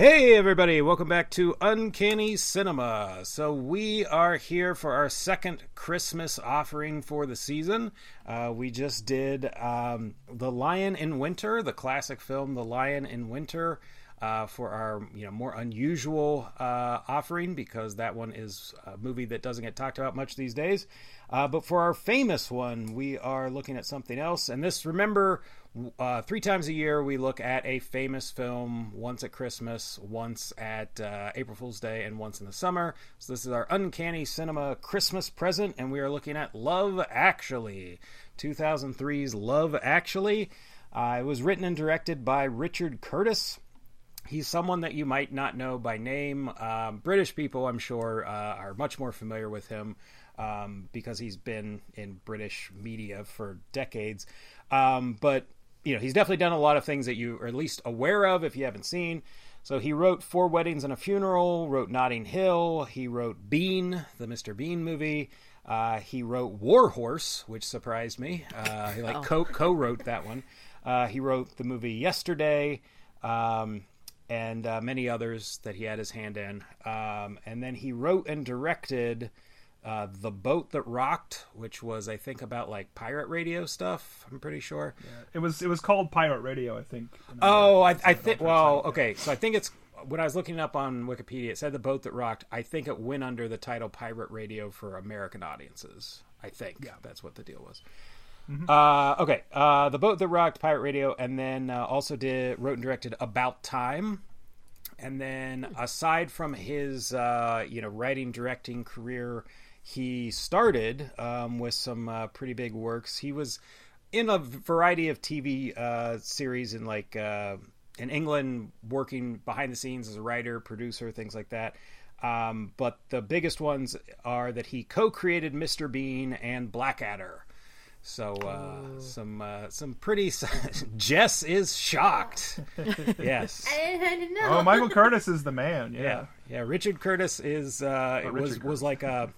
Hey, everybody, welcome back to Uncanny Cinema. So, we are here for our second Christmas offering for the season. Uh, we just did um, The Lion in Winter, the classic film The Lion in Winter. Uh, for our you know more unusual uh, offering because that one is a movie that doesn't get talked about much these days. Uh, but for our famous one, we are looking at something else. And this, remember, uh, three times a year we look at a famous film. Once at Christmas, once at uh, April Fool's Day, and once in the summer. So this is our uncanny cinema Christmas present, and we are looking at Love Actually, 2003's Love Actually. Uh, it was written and directed by Richard Curtis he's someone that you might not know by name. Um, British people, I'm sure, uh, are much more familiar with him um, because he's been in British media for decades. Um, but you know, he's definitely done a lot of things that you are at least aware of if you haven't seen. So he wrote Four Weddings and a Funeral, wrote Notting Hill, he wrote Bean, the Mr. Bean movie. Uh, he wrote War Horse, which surprised me. Uh, he like oh. co co wrote that one. Uh, he wrote the movie Yesterday. Um, and uh, many others that he had his hand in. Um, and then he wrote and directed uh, The Boat That Rocked, which was, I think, about like pirate radio stuff. I'm pretty sure. Yeah. It was it was called Pirate Radio, I think. Oh, I, I think. Well, okay. So I think it's when I was looking up on Wikipedia, it said The Boat That Rocked. I think it went under the title Pirate Radio for American audiences. I think. Yeah. That's what the deal was. Mm-hmm. Uh, okay, uh, the boat that rocked Pirate Radio, and then uh, also did wrote and directed About Time, and then aside from his uh, you know writing directing career, he started um, with some uh, pretty big works. He was in a variety of TV uh, series in like in England, working behind the scenes as a writer, producer, things like that. Um, but the biggest ones are that he co-created Mr. Bean and Blackadder. So uh, oh. some uh, some pretty. Jess is shocked. yes. I I didn't, know. Oh, Michael Curtis is the man. Yeah. Yeah. yeah Richard Curtis is. Uh, it was Curtis. was like a.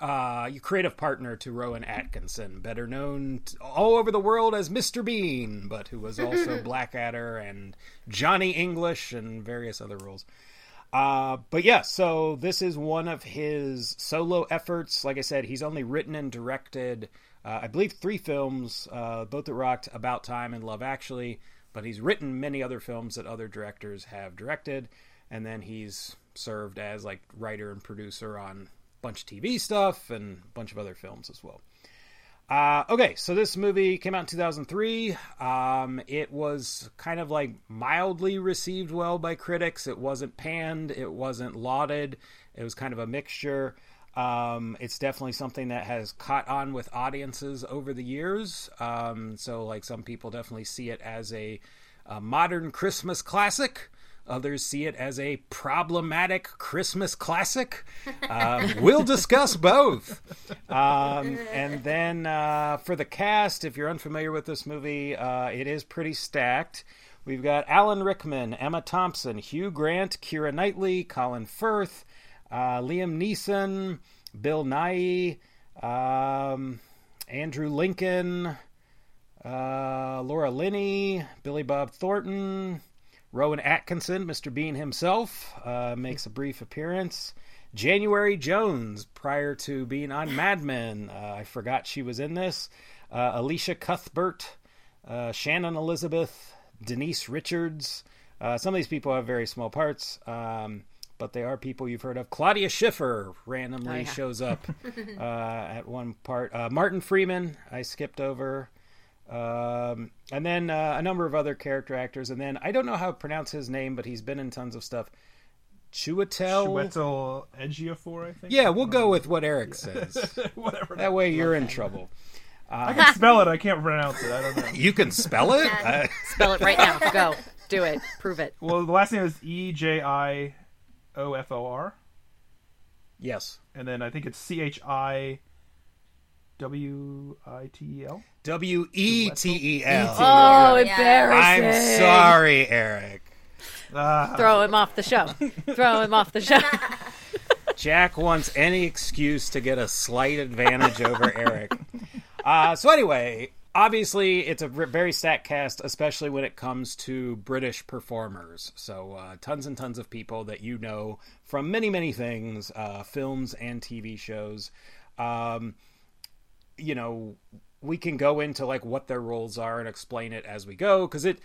Uh, creative partner to Rowan Atkinson, better known t- all over the world as Mr. Bean, but who was also Blackadder and Johnny English and various other roles. Uh, but yeah, so this is one of his solo efforts. Like I said, he's only written and directed uh, I believe three films, uh, Boat That Rocked About Time and Love Actually, but he's written many other films that other directors have directed, and then he's served as like writer and producer on bunch of TV stuff and a bunch of other films as well. Uh, okay, so this movie came out in 2003. Um, it was kind of like mildly received well by critics. It wasn't panned, it wasn't lauded. It was kind of a mixture. Um, it's definitely something that has caught on with audiences over the years. Um, so, like, some people definitely see it as a, a modern Christmas classic. Others see it as a problematic Christmas classic. Um, we'll discuss both. Um, and then uh, for the cast, if you're unfamiliar with this movie, uh, it is pretty stacked. We've got Alan Rickman, Emma Thompson, Hugh Grant, Keira Knightley, Colin Firth, uh, Liam Neeson, Bill Nighy, um, Andrew Lincoln, uh, Laura Linney, Billy Bob Thornton, Rowan Atkinson, Mr. Bean himself, uh, makes a brief appearance. January Jones, prior to being on Mad Men, uh, I forgot she was in this. Uh, Elisha Cuthbert, uh, Shannon Elizabeth, Denise Richards. Uh, some of these people have very small parts. Um, but they are people you've heard of. Claudia Schiffer randomly oh, yeah. shows up uh, at one part. Uh, Martin Freeman, I skipped over. Um, and then uh, a number of other character actors. And then I don't know how to pronounce his name, but he's been in tons of stuff. Chiwetel. Chiwetel Ejiofor, I think. Yeah, we'll go with what Eric says. Whatever. That way you're in trouble. I can spell it. I can't pronounce it. I don't know. You can spell it. spell it right now. Go. Do it. Prove it. Well, the last name is E J I O F O R. Yes. And then I think it's C H I W I T E L. W E T E L. Oh, embarrassing! I'm sorry, Eric. Uh, Throw him off the show. Throw him off the show. Jack wants any excuse to get a slight advantage over Eric. Uh, so anyway, obviously it's a very stat cast, especially when it comes to British performers. So uh, tons and tons of people that you know from many many things, uh, films and TV shows. Um, you know, we can go into like what their roles are and explain it as we go because it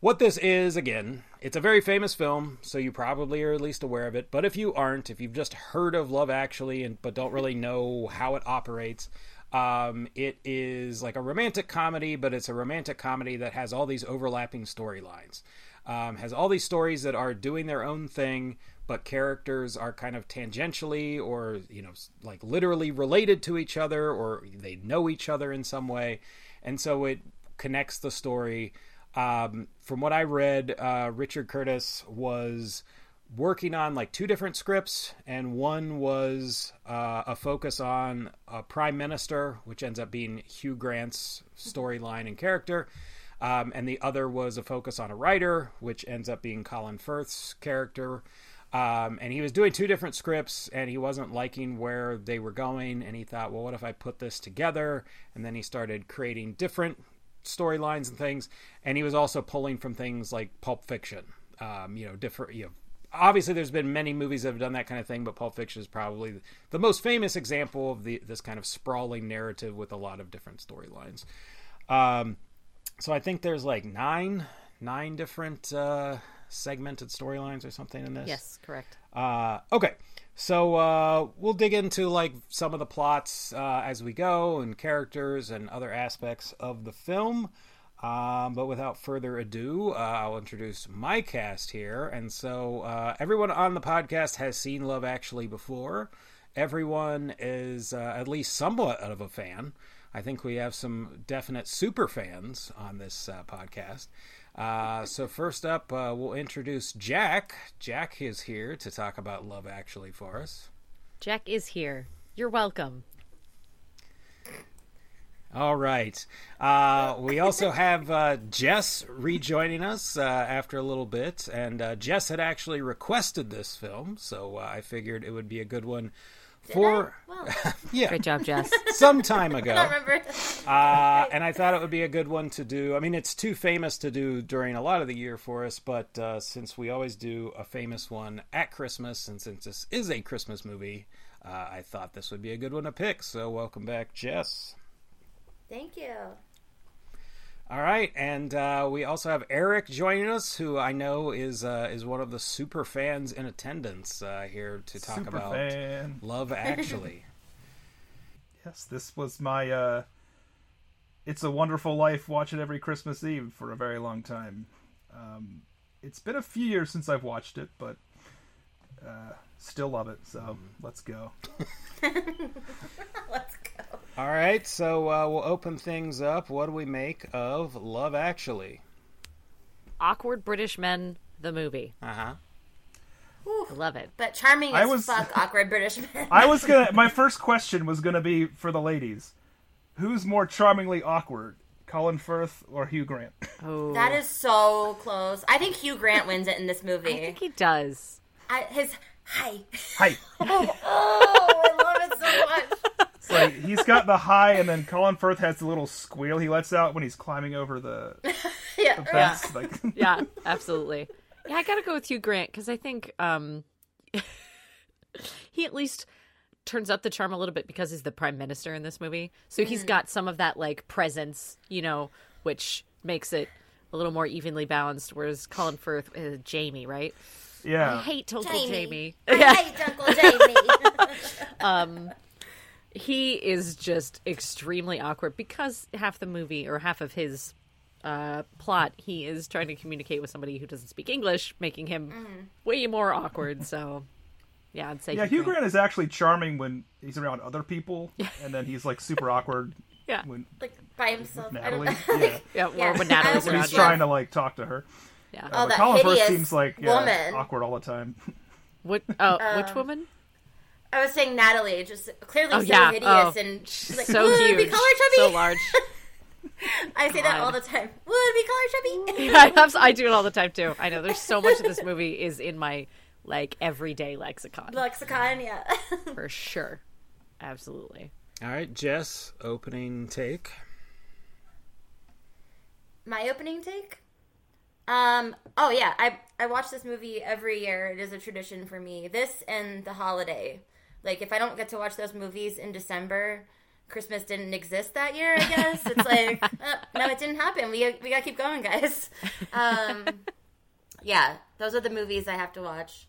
what this is again it's a very famous film so you probably are at least aware of it but if you aren't if you've just heard of love actually and but don't really know how it operates um, it is like a romantic comedy, but it's a romantic comedy that has all these overlapping storylines. Um, has all these stories that are doing their own thing, but characters are kind of tangentially or you know like literally related to each other, or they know each other in some way, and so it connects the story. Um, from what I read, uh, Richard Curtis was working on like two different scripts, and one was uh, a focus on a prime minister, which ends up being Hugh Grant's storyline and character. Um, and the other was a focus on a writer, which ends up being Colin Firth's character. Um, and he was doing two different scripts, and he wasn't liking where they were going. And he thought, well, what if I put this together? And then he started creating different storylines and things. And he was also pulling from things like Pulp Fiction, um, you know, different, you know, obviously there's been many movies that have done that kind of thing but pulp fiction is probably the most famous example of the this kind of sprawling narrative with a lot of different storylines um, so i think there's like nine nine different uh, segmented storylines or something in this yes correct uh, okay so uh, we'll dig into like some of the plots uh, as we go and characters and other aspects of the film um, but without further ado, uh, I'll introduce my cast here. And so, uh, everyone on the podcast has seen Love Actually before. Everyone is uh, at least somewhat of a fan. I think we have some definite super fans on this uh, podcast. Uh, so, first up, uh, we'll introduce Jack. Jack is here to talk about Love Actually for us. Jack is here. You're welcome. All right. Uh, we also have uh, Jess rejoining us uh, after a little bit, and uh, Jess had actually requested this film, so uh, I figured it would be a good one for well, yeah, great job, Jess. Some time ago, I remember. Uh, and I thought it would be a good one to do. I mean, it's too famous to do during a lot of the year for us, but uh, since we always do a famous one at Christmas, and since this is a Christmas movie, uh, I thought this would be a good one to pick. So, welcome back, Jess. Thank you. All right, and uh, we also have Eric joining us, who I know is uh, is one of the super fans in attendance uh, here to talk super about fan. Love Actually. yes, this was my uh, "It's a Wonderful Life" watch it every Christmas Eve for a very long time. Um, it's been a few years since I've watched it, but uh, still love it. So mm. let's go. let's go. All right, so uh, we'll open things up. What do we make of Love Actually? Awkward British Men, the movie. Uh huh. I love it. But charming as I was, fuck, awkward British men. I was gonna. My first question was gonna be for the ladies: Who's more charmingly awkward, Colin Firth or Hugh Grant? Oh, that is so close. I think Hugh Grant wins it in this movie. I think he does. I, his hi. Hi. oh, I love it so much. It's like he's got the high, and then Colin Firth has the little squeal he lets out when he's climbing over the, yeah, the fence. Yeah. Like... yeah, absolutely. Yeah, I gotta go with Hugh Grant because I think um, he at least turns up the charm a little bit because he's the prime minister in this movie. So he's mm-hmm. got some of that like presence, you know, which makes it a little more evenly balanced. Whereas Colin Firth is Jamie, right? Yeah, I hate Uncle Jamie. Jamie. I yeah. hate Uncle Jamie. um, he is just extremely awkward because half the movie or half of his uh, plot, he is trying to communicate with somebody who doesn't speak English, making him mm. way more awkward. So, yeah, I'd say. Yeah, Hugh Grant. Grant is actually charming when he's around other people, and then he's like super awkward. Yeah, when, like by himself. Natalie. yeah. yeah, or yeah. when Natalie's around. He's trying to like talk to her. Yeah. Uh, oh, that Colin Firth seems like yeah, awkward all the time. What? Oh, um, which woman? I was saying Natalie, just clearly oh, so yeah. hideous oh, and she's like, so huge, be color chubby? so large. I say God. that all the time. Would be color chubby? yeah, I, I do it all the time too. I know there's so much of this movie is in my like everyday lexicon. Lexicon, yeah, for sure, absolutely. All right, Jess, opening take. my opening take. Um. Oh yeah, I I watch this movie every year. It is a tradition for me. This and the holiday. Like if I don't get to watch those movies in December, Christmas didn't exist that year. I guess it's like uh, no, it didn't happen. We we gotta keep going, guys. Um. Yeah, those are the movies I have to watch.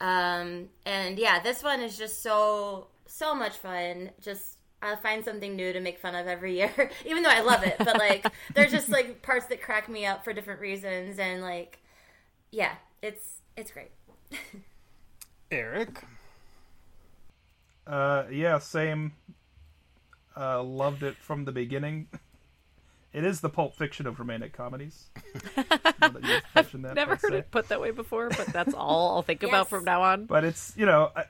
Um. And yeah, this one is just so so much fun. Just I'll find something new to make fun of every year, even though I love it. But like, there's just like parts that crack me up for different reasons, and like, yeah, it's it's great. Eric, Uh, yeah, same. Uh, loved it from the beginning. It is the Pulp Fiction of romantic comedies. Now that you've that, Never I'll heard say. it put that way before, but that's all I'll think about from now on. But it's you know, I,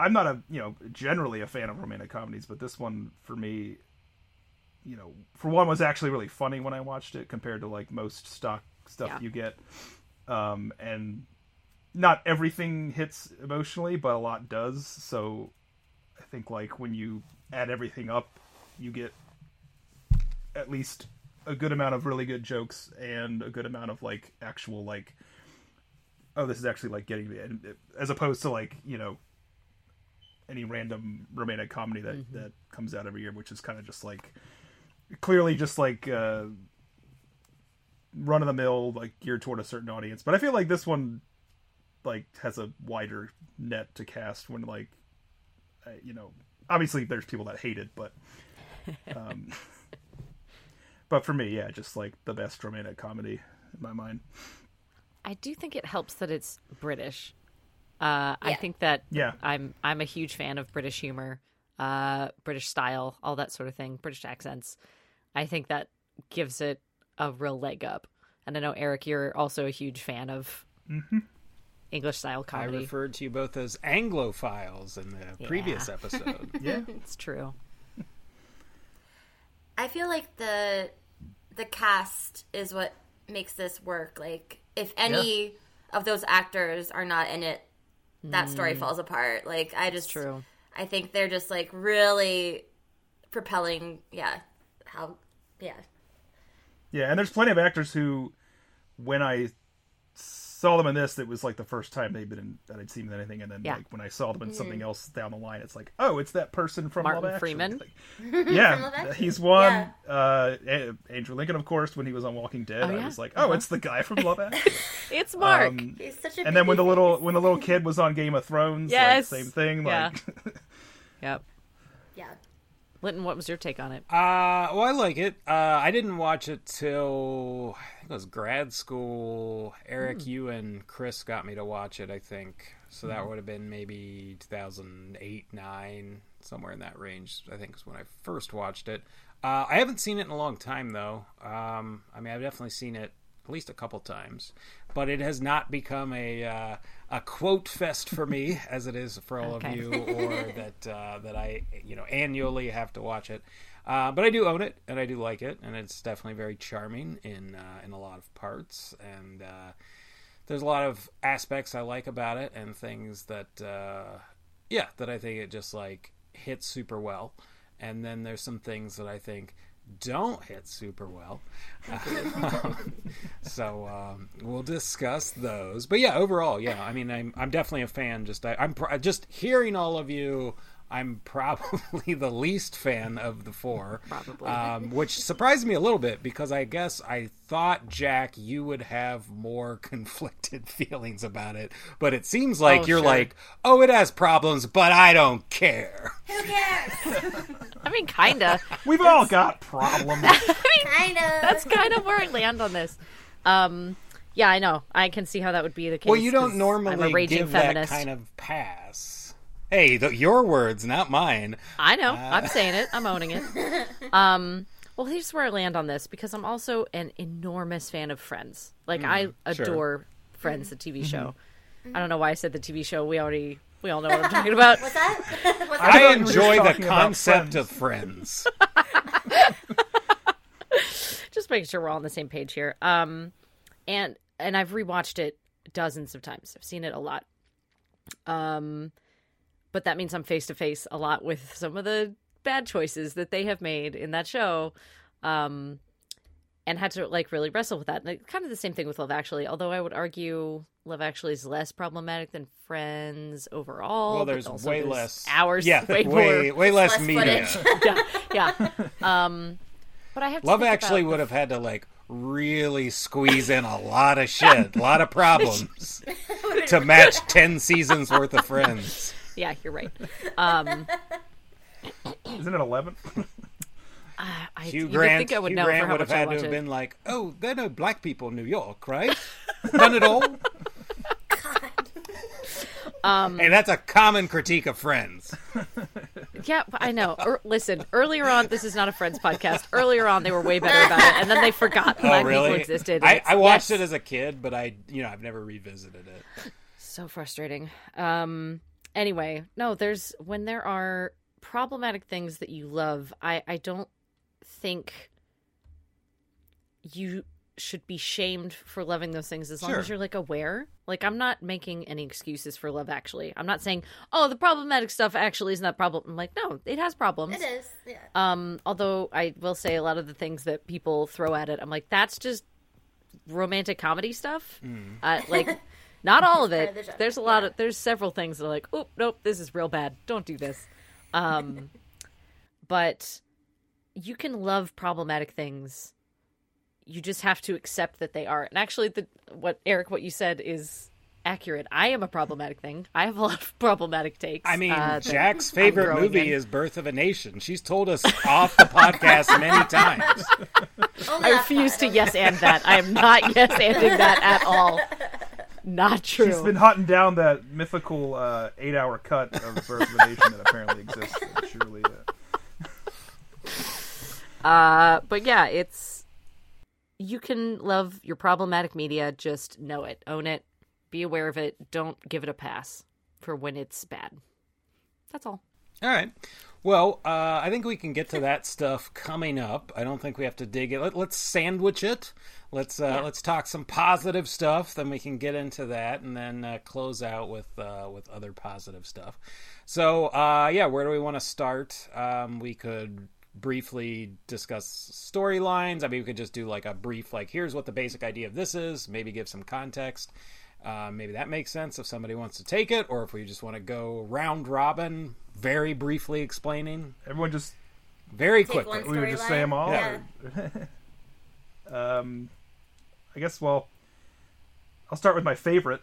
I'm not a you know generally a fan of romantic comedies, but this one for me, you know, for one was actually really funny when I watched it compared to like most stock stuff Yeah. you get, um, and not everything hits emotionally, but a lot does. So I think like when you add everything up, you get at least a good amount of really good jokes and a good amount of like actual like oh this is actually like getting me as opposed to like you know any random romantic comedy that that comes out every year which is kind of just like clearly just like uh run of the mill like geared toward a certain audience but i feel like this one like has a wider net to cast when like uh, you know obviously there's people that hate it but um but for me yeah just like the best romantic comedy in my mind I do think it helps that it's British. Uh, I think that Yeah. I'm I'm a huge fan of British humor, uh, British style, all that sort of thing, British accents. I think that gives it a real leg up. And I know Eric, you're also a huge fan of English style I referred to you both as Anglophiles in the previous episode. yeah It's true. I feel like the the cast is what makes this work. Like if any of those actors are not in it, that story mm. falls apart. Like I just True. I think they're just like really propelling yeah, how yeah. Yeah, and there's plenty of actors who, when I saw them in this, it was like the first time they'd been in, that I'd seen anything, and then Yeah. like when I saw them in something else down the line, it's like, oh, it's that person from Martin Love Actually. Freeman? Like, yeah, Actually, he's one. yeah. Uh, Andrew Lincoln, of course, when he was on Walking Dead, Oh, I was like, oh, it's the guy from Love Actually. It's Mark. Um, He's such a and then when the little when the little kid was on Game of Thrones, Yes. like, same thing. Yeah. Like, yep. yeah. Linton, what was your take on it? Uh, well, I like it. Uh, I didn't watch it till I think it was grad school. Eric, you and Chris got me to watch it. I think so. That would have been maybe 2008, nine, somewhere in that range. I think is when I first watched it. Uh, I haven't seen it in a long time though. Um, I mean, I've definitely seen it at least a couple times, but it has not become a uh, a quote fest for me as it is for all Okay. of you, or that uh, that I you know annually have to watch it. Uh, but I do own it, and I do like it, and it's definitely very charming in uh, in a lot of parts, and uh, there's a lot of aspects I like about it, and things that uh, yeah that I think it just like hits super well, and then there's some things that I think don't hit super well. so um, we'll discuss those. But yeah, overall, yeah, I mean, I'm I'm definitely a fan. Just I, I'm pr- just hearing all of you. I'm probably the least fan of the four, Probably. um, which surprised me a little bit because I guess I thought Jack you would have more conflicted feelings about it, but it seems like Oh, you're sure. like, oh, it has problems, but I don't care. Who cares? I mean, kinda. we've all got problems. kind of. That's kind of where I land on this. Um, yeah, I know. I can see how that would be the case. Well, you don't normally I'm a raging give feminist. that kind of pass. Hey, th- your words, not mine. I know. Uh. I'm saying it. I'm owning it. Um, well, here's where I land on this because I'm also an enormous fan of Friends. Like I Mm, sure. adore Friends, the TV show. Mm-hmm. I don't know why I said the TV show. We already we all know what I'm talking about. What's that? What's I I thought you were just enjoy the concept Friends. of friends. Just making sure we're all on the same page here. Um, and and I've rewatched it dozens of times. I've seen it a lot. Um, but that means I'm face to face a lot with some of the bad choices that they have made in that show. Um, and had to like really wrestle with that. And kind of the same thing with Love Actually, although I would argue Love Actually is less problematic than Friends overall. Well, there's also way there's less hours. Yeah, way, way more. way less, less media. yeah, yeah. Um, but I have to Love actually about would have had to like really squeeze in a lot of shit, a lot of problems to match ten seasons worth of Friends. Yeah, you're right. Um, Isn't it eleven? I, I, Hugh you would Grant, think I would Hugh know Grant would have had to have it. been like, "Oh, there are no black people in New York, right? None at all." Um, Hey, that's a common critique of Friends. Yeah, I know. Er, listen, earlier on, this is not a Friends podcast. Earlier on, they were way better about it, and then they forgot Oh, black really? people existed. I, I watched yes. it as a kid, but I, you know, I've never revisited it. so frustrating. Um. Anyway, no, there's when there are problematic things that you love. I I don't think you should be shamed for loving those things as long Sure. as you're like aware. Like I'm not making any excuses for love. Actually, I'm not saying oh the problematic stuff actually isn't that problem. I'm like no, it has problems. It is. Yeah. Um, although I will say a lot of the things that people throw at it, I'm like, that's just romantic comedy stuff. Uh, like, not all of it. of the There's a lot yeah. of there's several things that are like, oh nope, this is real bad. Don't do this. Um, but you can love problematic things. You just have to accept that they are. And actually, the what Eric, what you said is accurate. I am a problematic thing. I have a lot of problematic takes. I mean, uh, Jack's favorite movie in. is Birth of a Nation. She's told us off the podcast many times. Only I refuse to yes and that. I am not yes anding that at all. Not true. She's been hunting down that mythical uh, eight-hour cut of Birth of a Nation that apparently exists. Surely, uh, Uh, but yeah, it's you can love your problematic media. Just know it, own it, be aware of it. Don't give it a pass for when it's bad. That's all. All right. Well, uh, I think we can get to that stuff coming up. I don't think we have to dig it. Let, let's sandwich it. Let's uh, let's talk some positive stuff. Then we can get into that, and then uh, close out with uh, with other positive stuff. So, uh, yeah, where do we want to start? Um, we could briefly discuss storylines. I mean, we could just do like a brief, like, here's what the basic idea of this is. Maybe give some context. Uh, maybe that makes sense if somebody wants to take it, or if we just want to go round robin, very briefly explaining, everyone just very Take quickly. we would just say them all. Yeah. or- um, I guess. Well, I'll start with my favorite,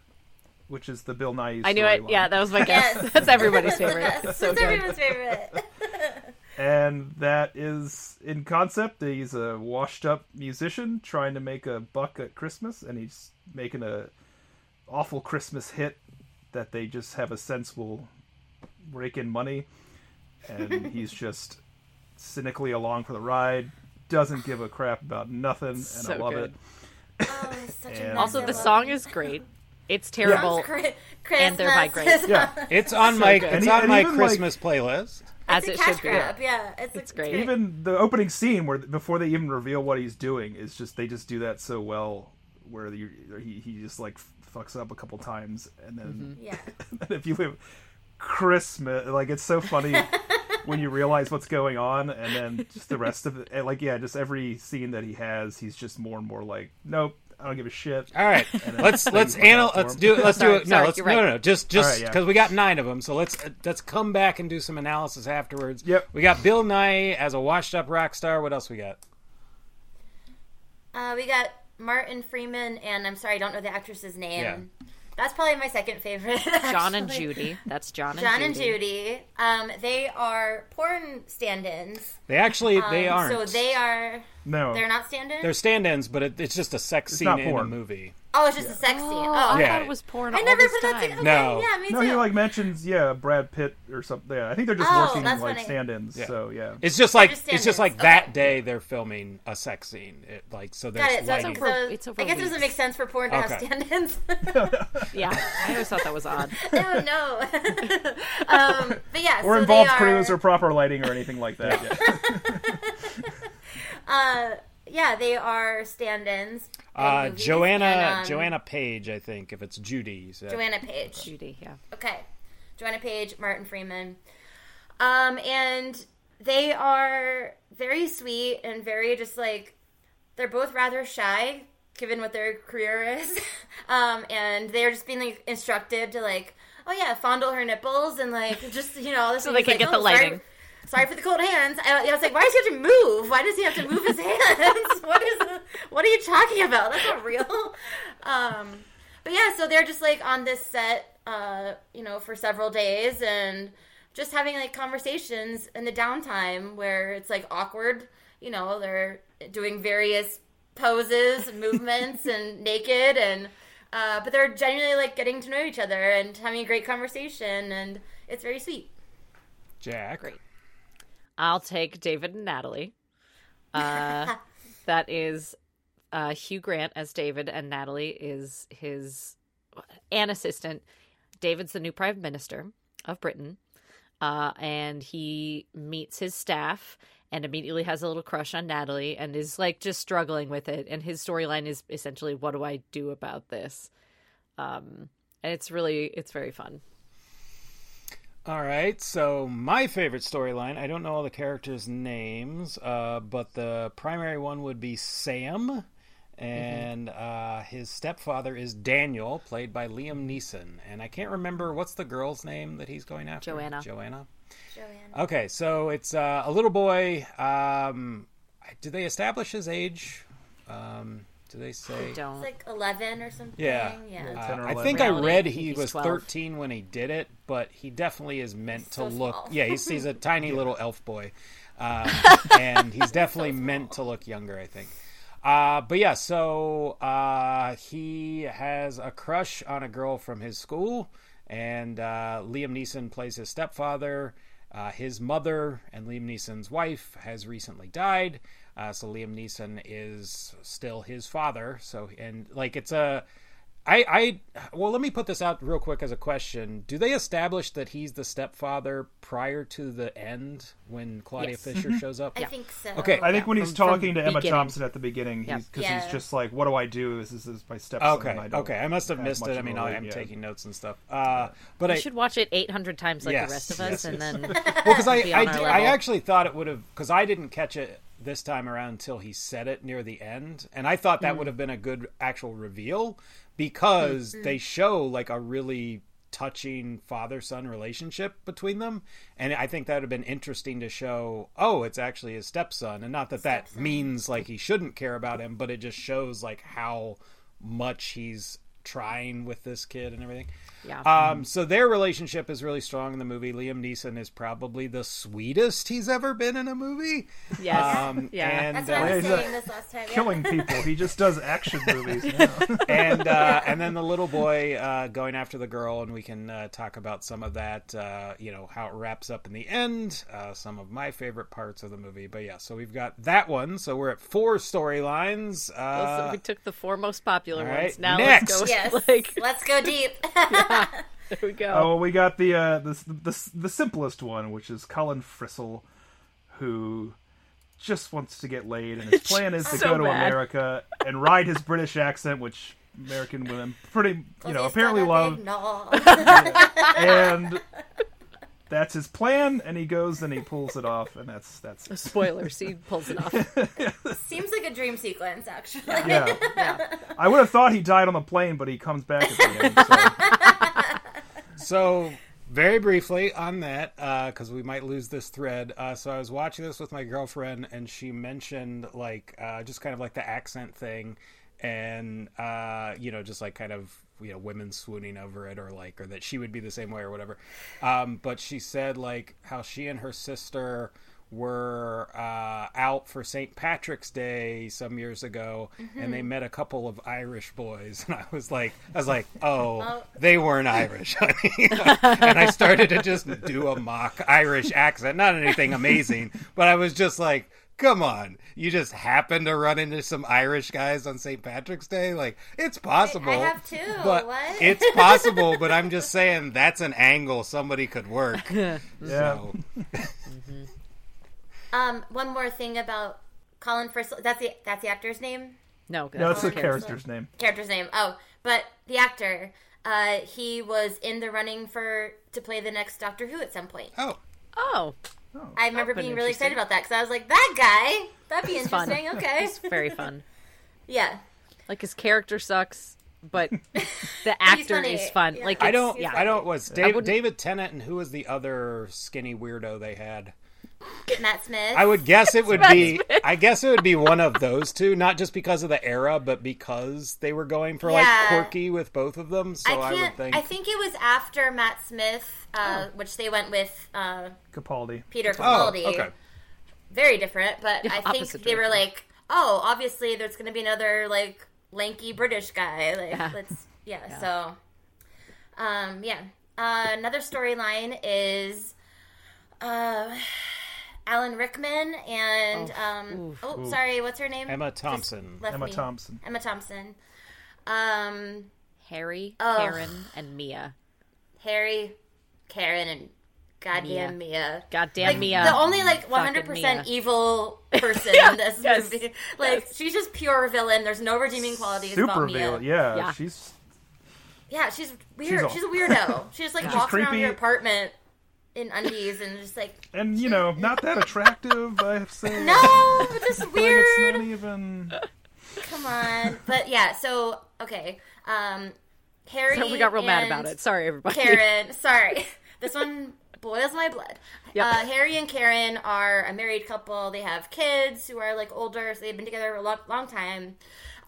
which is the Bill Nighy. I knew it. storyline. Yeah, that was my guess. Yes. That's everybody's favorite. the best. So That's good. everyone's favorite. and that is in concept. He's a washed-up musician trying to make a buck at Christmas, and he's making a awful Christmas hit that they just have a sense will rake in money, and he's just cynically along for the ride. Doesn't give a crap about nothing, and I love good. it. Oh, such And- mess. Also, the song is great. It's Sounds terrible. great. and they're by Christmas. great. Yeah, It's on So my good. it's And on and my even, like- Christmas playlist. As it a cash should be. grab. Yeah, it's, It's great. even the opening scene where before they even reveal what he's doing is just they just do that so well where you, he he just like fucks up a couple times and then Yeah. and if you live Christmas like it's so funny when you realize what's going on and then just the rest of it like yeah just every scene that he has he's just more and more like nope I don't give a shit All right, let's let's look anal- let's do it. Let's do it. No, sorry, let's you're no, right. no, no. Just just right, yeah. because we got nine of them, so let's let's come back and do some analysis afterwards. Yep. We got Bill Nighy as a washed-up rock star. What else we got? Uh, we got Martin Freeman, and I'm sorry, I don't know the actress's name. Yeah. That's probably my second favorite. John and. Judy. That's John and John Judy. and Judy. Um, they are porn stand-ins. They actually they Um, aren't. So they are. No They're not stand-ins. They're stand-ins, but it, it's just a sex scene not in a porn. movie. oh, it's just a sex scene. Oh, Oh, I Yeah. thought it was porn I all never this put that time. together. No. Yeah, me no too. he like mentions yeah Brad Pitt or something yeah I think they're just Oh, working that's like funny. stand-ins Yeah. so yeah It's just like just it's just stand-ins. like Okay. that day they're filming a sex scene. It, like so Got there's it. So, lighting. so, over- it's over I guess it doesn't weeks. make sense for porn to have Okay. stand-ins. Yeah, I always thought that was odd. oh no. um, but yeah, or so involved are, crews or proper lighting or anything like that yeah. Uh, yeah, they are stand-ins. uh, Joanna and, um, Joanna Page, I think, if it's Judy. you said. Joanna Page. Judy, yeah. Okay. Joanna Page, Martin Freeman. Um, and they are very sweet and very just like they're both rather shy, given what their career is, um, and they're just being like instructed to like, oh yeah, fondle her nipples and like just you know, so they can like, get oh, the lighting. Sorry, sorry for the cold hands. I, I, was like, why does he have to move? Why does he have to move his hands? what is? What are you talking about? That's not real. Um, but yeah, so they're just like on this set, uh, you know, for several days and just having like conversations in the downtime where it's like awkward. You know, they're doing various poses, movements, and naked, and uh, but they're genuinely like getting to know each other and having a great conversation, and it's very sweet. Jack, Great. I'll take David and Natalie. Uh, that is uh, Hugh Grant as David, and Natalie is his an assistant. David's the new prime minister of Britain, uh, and he meets his staff and immediately has a little crush on Natalie and is like just struggling with it. And his storyline is essentially, "What do I do about this?" Um, and it's really, it's very fun. All right, so my favorite storyline, I don't know all the characters' names, uh, but the primary one would be Sam, and Mm-hmm. uh, his stepfather is Daniel, played by Liam Neeson. And I can't remember what's the girl's name that he's going after? Joanna. Joanna? Joanna. Okay, so it's uh, a little boy. Um, do they establish his age? Um, do they say? Don't. It's like eleven or something. Yeah. yeah. Uh, 10 I think I Reality, read I think he he's was 12. 13 when he did it, but he definitely is meant so to look. small. Yeah, he's, he's a tiny little elf boy. Um, and he's definitely meant to look younger, I think. Uh, but yeah, so uh, he has a crush on a girl from his school, and uh, Liam Neeson plays his stepfather. Uh, his mother and Liam Neeson's wife has recently died, uh, so Liam Neeson is still his father. So and like it's a, I I well let me put this out real quick as a question: Do they establish that he's the stepfather prior to the end when Claudia Yes. Fisher shows up? I think so. Okay. I think when he's from- from talking to Emma beginning. Thompson at the beginning, Yeah. he's because Yeah. he's just like, "What do I do? This is, this is my stepson." Okay, and I don't okay, I must have have missed it. I mean, I am yeah. taking notes and stuff. Uh, but I should watch it 800 times like Yes, the rest of us, yes, and then well because I Be I, on our did- I actually thought it would have because I didn't catch it this time around until he said it near the end, and I thought that hmm. would have been a good actual reveal because hmm. they show like a really touching father son relationship between them. And i think that would have been interesting to show oh it's actually his stepson. And not that that means like he shouldn't care about him but it just shows like how much he's trying with this kid and everything yeah. um, so their relationship is really strong in the movie. Liam Neeson is probably the sweetest he's ever been in a movie. yes. Um, Yeah. and That's what I uh, was saying this last time. yeah. killing people. He just does action movies now. and uh, and then the little boy uh, going after the girl, and we can uh, talk about some of that. Uh, you know how it wraps up in the end. Uh, some of my favorite parts of the movie. But yeah, so we've got that one. So we're at four storylines. So Uh, we took the four most popular all ones. Now next. let's go. Yes. Like Let's go deep. there we go. Oh, well, we got the, uh, the the the simplest one, which is Colin Frissell, who just wants to get laid, and his plan is to So go to bad. America and ride his British accent, which American women pretty, you know, apparently love. big knob. and that's his plan and he goes and he pulls it off and that's that's it. Spoilers. He pulls it off. Seems like a dream sequence, actually. yeah Yeah. i would have thought he died on the plane but he comes back at the end so So, very briefly on that, because we might lose this thread. Uh, so, I was watching this with my girlfriend, and she mentioned like uh, just kind of like the accent thing, and uh, you know, just like kind of you know women swooning over it, or like, or that she would be the same way, or whatever. Um, but she said like how she and her sister were uh, out for St. Patrick's Day some years ago, and they met a couple of Irish boys, and I was like, I was like, oh, Oh. they weren't Irish, and I started to just do a mock Irish accent, not anything amazing, but I was just like. Come on, you just happen to run into some Irish guys on St. Patrick's Day? Like, it's possible. I have too. But What? it's possible, but I'm just saying that's an angle somebody could work. yeah So, Um, one more thing about Colin First. That's the that's the actor's name. No, no it's the character's name Character's name. Oh, but the actor. Uh, he was in the running for to play the next Doctor Who at some point. oh, Oh, I remember being really excited about that because I was like, that guy. That'd be It's fun. interesting. Okay. it's very fun. Yeah. Like his character sucks, but the actor is fun. Yeah. Like I don't. Yeah. I don't. Was David, David Tennant and who was the other skinny weirdo they had? Matt Smith. I would guess it would Matt be. Smith. I guess it would be one of those two, not just because of the era, but because they were going for Yeah. like quirky with both of them. So I I, would can't. think. I think it was after Matt Smith, uh, Oh. which they went with uh, Capaldi. Peter oh, Capaldi. okay. Very different, but Yeah, I think opposite they were direction. like, oh, obviously there's going to be another like lanky British guy. Like, Yeah. let's yeah. So, um, yeah. Uh, another storyline is uh, Alan Rickman and Oh, um. oof. Oh, sorry. What's her name? Emma Thompson. Emma me. Thompson. Emma Thompson. Um, Harry, Oh. Karen, and Mia. Harry, Karen, and goddamn Mia. Goddamn Like Mia. the only like hundred percent evil person Yeah, in this yes, movie. Like she's just pure villain. There's no redeeming qualities Super about Mia. villain. Yeah, Yeah. she's Yeah, she's weird. She's She's a- a, weirdo. She just like She's walks around creepy. your apartment in undies and just like and you know not that attractive. I have to say. no, but just Like, weird. it's not even. Come on, but yeah. So okay, um, Harry. So we got real mad about it. Sorry, everybody. Karen. Sorry, this one boils my blood. Yep. Uh, Harry and Karen are a married couple. They have kids who are like older, so they've been together a long, long time.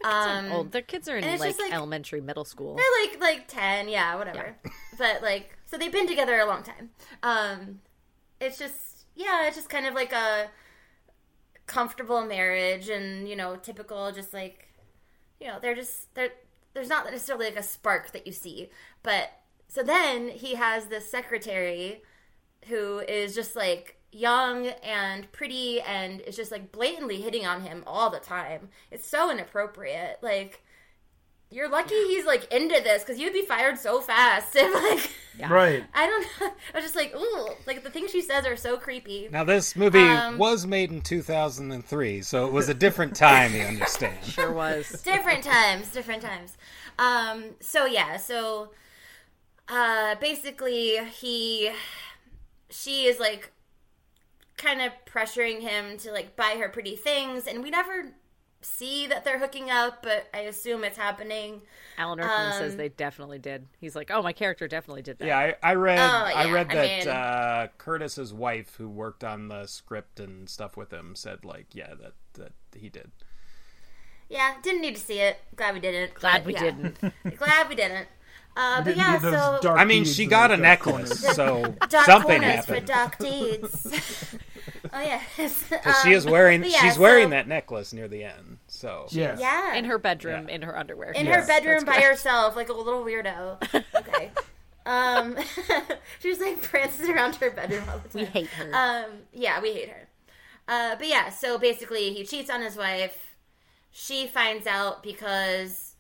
Um, Old. Their kids are in like, like- elementary, middle school. They're like like ten, yeah, whatever. But like, so they've been together a long time. Um, it's just yeah, it's just kind of like a comfortable marriage, and you know, typical, just like you know, they're just they're there's not necessarily like a spark that you see, but so then he has this secretary who is just like young and pretty and is just like blatantly hitting on him all the time. It's so inappropriate. Like you're lucky he's like into this because you'd be fired so fast if like Yeah. Right. I don't know. I was just like, ooh, like the things she says are so creepy. Now this movie Um, was made in 2003, so it was a different time. You understand? Sure was. different times, different times. Um, so yeah, so uh, basically he, she is like kind of pressuring him to like buy her pretty things, and we never see that they're hooking up, but I assume it's happening. Alan Rickman says Um, they definitely did. He's like, oh, my character definitely did that. Yeah, I, I read. Oh, I yeah, read I that mean- uh, Curtis's wife, who worked on the script and stuff with him, said like, yeah, that that he did. Yeah, didn't need to see it. Glad we didn't. Glad but we yeah. didn't. Glad we didn't. Uh, but Didn't yeah, so I mean, she got a dark necklace, corners. so dark something corners for happened. dark deeds. oh yeah, 'Cause she is wearing. yeah, she's wearing so- that necklace near the end. So Yeah. Yeah, In her bedroom, in her underwear. in Yes, her bedroom by correct. herself, like a little weirdo. Okay. um, she's like prances around her bedroom all the time. We hate her. Um, yeah, we hate her. Uh, but yeah, so basically, he cheats on his wife. She finds out because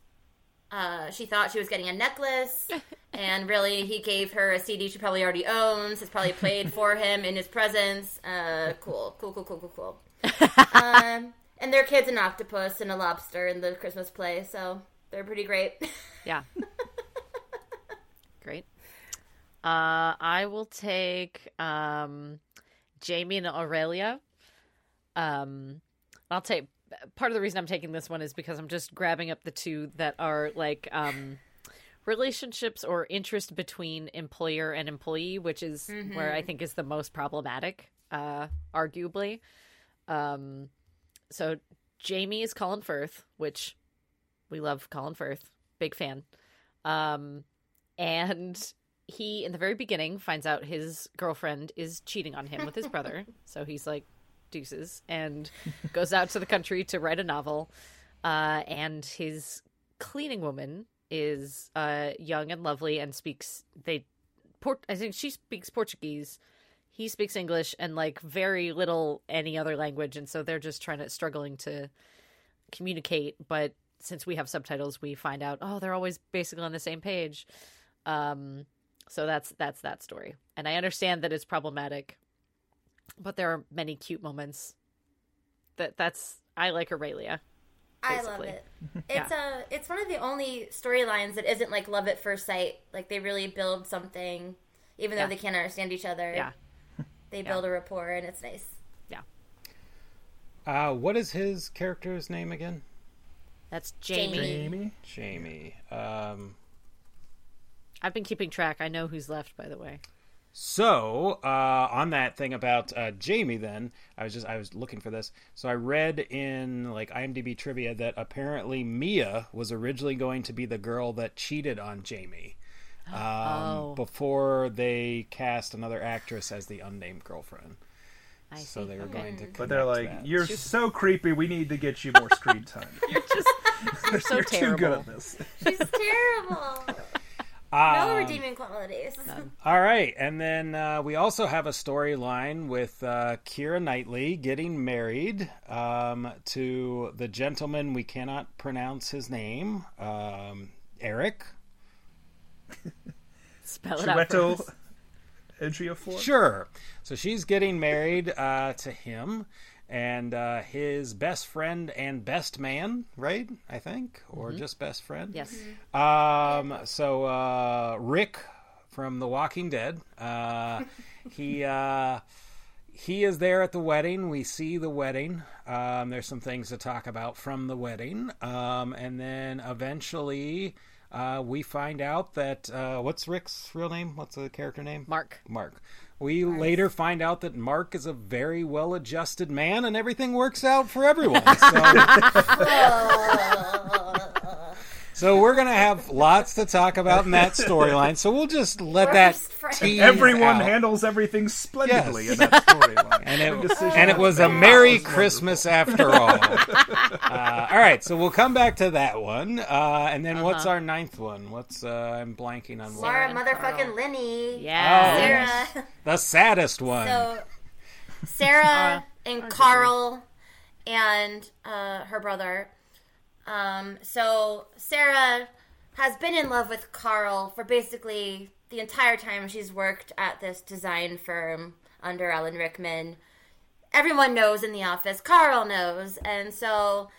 uh, she thought she was getting a necklace, and really, he gave her a CD she probably already owns. It's probably played for him in his presence. Uh, cool, cool, cool, cool, cool, cool. um, and their kid's an octopus and a lobster in the Christmas play, so they're pretty great. Yeah. Great. Uh, I will take um, Jamie and Aurelia. Um, I'll take part of the reason I'm taking this one is because I'm just grabbing up the two that are like um, relationships or interest between employer and employee, which is where I think is the most problematic, uh, arguably. Um, so Jamie is Colin Firth, which we love Colin Firth, big fan. Um, and he, in the very beginning, finds out his girlfriend is cheating on him with his brother. so he's like, deuces, and goes out to the country to write a novel. Uh, and his cleaning woman is uh, young and lovely and speaks, they, Port- I think she speaks Portuguese. He speaks English and like very little any other language. And so they're just trying to, struggling to communicate. But since we have subtitles, we find out, oh, they're always basically on the same page. Um, so that's that's that story, and I understand that it's problematic, but there are many cute moments. That that's I like Aurelia. I love it. It's a it's one of the only storylines that isn't like love at first sight. Like they really build something, even though they can't understand each other. Yeah, they build a rapport, and it's nice. Yeah. Uh, what is his character's name again? That's Jamie. Jamie. Jamie. Um, I've been keeping track. I know who's left, by the way. So, uh, on that thing about uh, Jamie, then I was just I was looking for this. So I read in like IMDb trivia that apparently Mia was originally going to be the girl that cheated on Jamie um, Oh. before they cast another actress as the unnamed girlfriend. I So see. they were going to. But they're like, that. "You're so creepy. We need to get you more screen time. Just, you're so You're terrible. too good at this." She's terrible. No Um, redeeming qualities. All right, and then uh, we also have a storyline with uh, Keira Knightley getting married um, to the gentleman we cannot pronounce his name, um, Eric. Spell it out. For Chiwetel us. Ejiofor. Sure. So she's getting married uh, to him and uh, his best friend and best man, right? I think, or just best friend. Yes. Um, so uh, Rick from The Walking Dead, uh, he uh, he is there at the wedding. We see the wedding. Um, there's some things to talk about from the wedding, um, and then eventually uh, we find out that uh, what's Rick's real name? What's the character name? Mark. Mark. We later find out that Mark is a very well adjusted man and everything works out for everyone. So, so we're going to have lots to talk about in that storyline. So we'll just let that Worst friend. tease Everyone out. handles everything splendidly Yes. in that storyline. And it, and it was a was Merry wonderful. Christmas after all. uh, all right, so we'll come back to that one. Uh, and then what's our ninth one? What's uh, I'm blanking on what. Laura motherfucking Carl. Linney. Yeah. Oh. Sarah. The saddest one. So Sarah and Carl and uh, her brother. Um, so Sarah has been in love with Carl for basically the entire time she's worked at this design firm under Alan Rickman. Everyone knows in the office. Carl knows, and so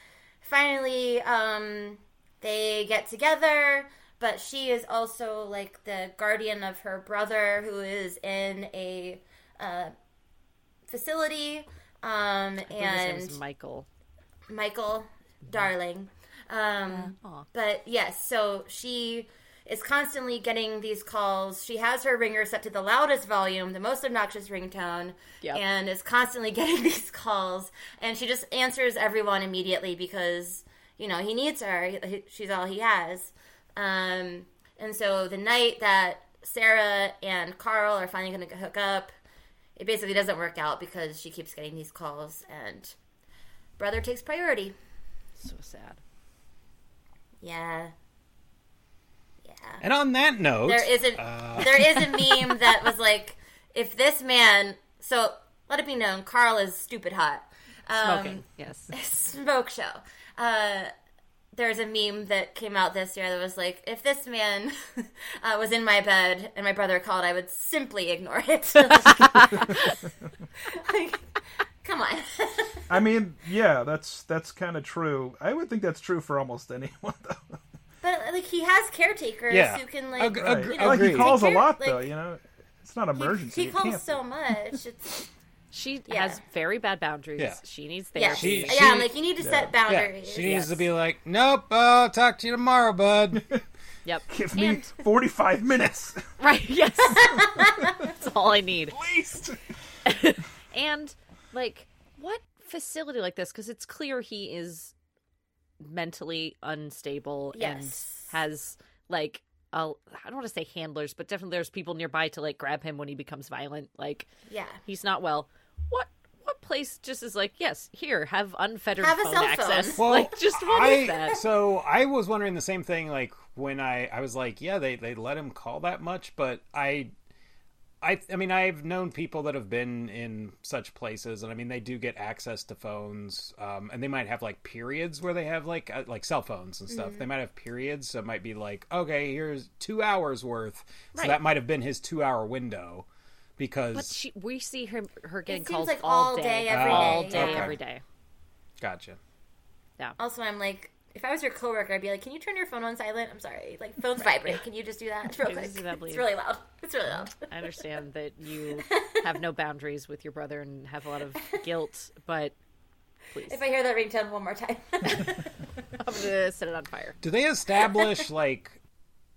finally, um, they get together. But she is also like the guardian of her brother, who is in a uh, facility. Um, His and name's Michael. Michael, darling. Um, Aw. but yes, so she is constantly getting these calls. She has her ringer set to the loudest volume, the most obnoxious ringtone, Yep. and is constantly getting these calls. And she just answers everyone immediately because you know he needs her. He- She's all he has. Um, and so the night that Sarah and Carl are finally going to hook up, it basically doesn't work out because she keeps getting these calls and brother takes priority. So sad. Yeah. Yeah. and on that note, There is a there is a meme that was like, if this man so let it be known, Carl is stupid hot. Um, Smoking. yes. smoke show. Uh, there's a meme that came out this year that was like, if this man uh, was in my bed and my brother called, I would simply ignore it. Like, come on. I mean, yeah, that's that's kind of true. I would think that's true for almost anyone, though. but like he has caretakers Yeah. who can like Ag- Right. you know, like he agreed. calls a lot, like, though. You know, it's not emergency. He, he calls so much. It's She Yeah. has very bad boundaries. Yeah. She needs yeah, therapy. She- yeah. I'm like you need to yeah. set yeah, boundaries. she needs Yes. to be like, nope, I'll talk to you tomorrow, bud. Yep. Give me And- 45 minutes, Right. Yes. That's all I need. at least. And like, what facility like this? Because it's clear he is mentally unstable Yes. and has like a, I don't want to say handlers, but definitely there's people nearby to like grab him when he becomes violent. Like yeah. he's not well. What what place just is like yes here have unfettered Have a phone cell phone. access? Well, like just what is I, that? So I was wondering the same thing. Like when I, I was like, yeah, they they let him call that much, but I, I, I mean, I've known people that have been in such places, and I mean, they do get access to phones, um, and they might have like periods where they have like uh, like cell phones and stuff. They might have periods, so it might be like, okay, here's two hours worth. So that might have been his two hour window, because But she, we see her her getting It seems calls like all all day, day, every all day, day, yeah. every day. gotcha. Yeah. Also, I'm like, if I was your coworker, I'd be like, "Can you turn your phone on silent?" I'm sorry, like phones vibrate. Can you just do that real quick? do that, it's really loud. It's really loud. I understand that you have no boundaries with your brother and have a lot of guilt, but Please. If I hear that ringtone one more time. I'm gonna set it on fire. Do they establish like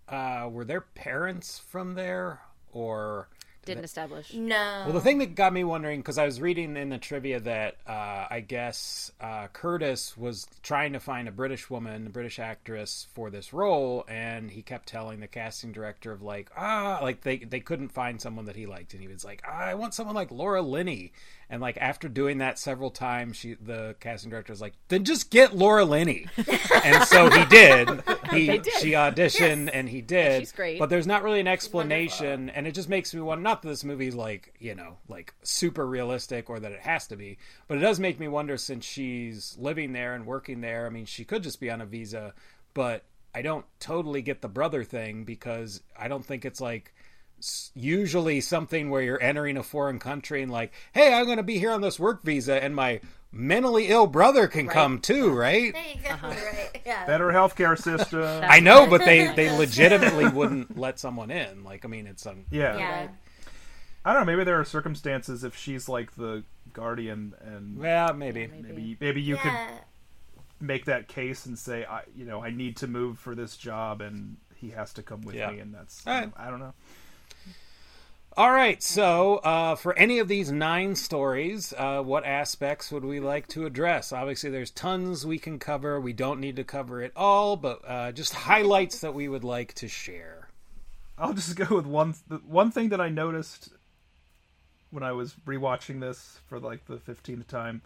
uh were their parents from there or Didn't establish. no. Well, the thing that got me wondering because I was reading in the trivia that uh, I guess uh, Curtis was trying to find a British woman, a British actress for this role, and he kept telling the casting director of like ah, like they they couldn't find someone that he liked, and he was like ah, I want someone like Laura Linney, and like after doing that several times, she the casting director was like, then just get Laura Linney, and so he did. He did. she auditioned and he did. she's great. But there's not really an explanation, and it just makes me wonder. Not that this movie's like you know like super realistic or that it has to be, but it does make me wonder since she's living there and working there. I mean, she could just be on a visa, but I don't totally get the brother thing because I don't think it's like s- usually something where you're entering a foreign country and like, hey, I'm going to be here on this work visa, and my mentally ill brother can come too, right? there you go. Right. Yeah. Better healthcare system. I know, but they they legitimately wouldn't let someone in. Like, I mean, it's um, yeah. yeah. I don't know. Maybe there are circumstances if she's like the guardian, and yeah, maybe. maybe maybe you could make that case and say, I you know, I need to move for this job, and he has to come with Yeah. me, and that's All right. I don't know. All right, so uh, for any of these nine stories, uh, what aspects would we like to address? Obviously, there's tons we can cover. We don't need to cover it all, but uh, just highlights that we would like to share. I'll just go with one the one thing that I noticed when I was rewatching this for like the fifteenth time.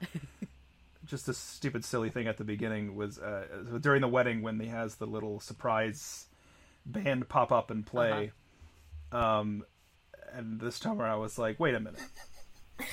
just a stupid, silly thing at the beginning was uh, during the wedding when he has the little surprise band pop up and play. Um, and this time around, I was like, "Wait a minute."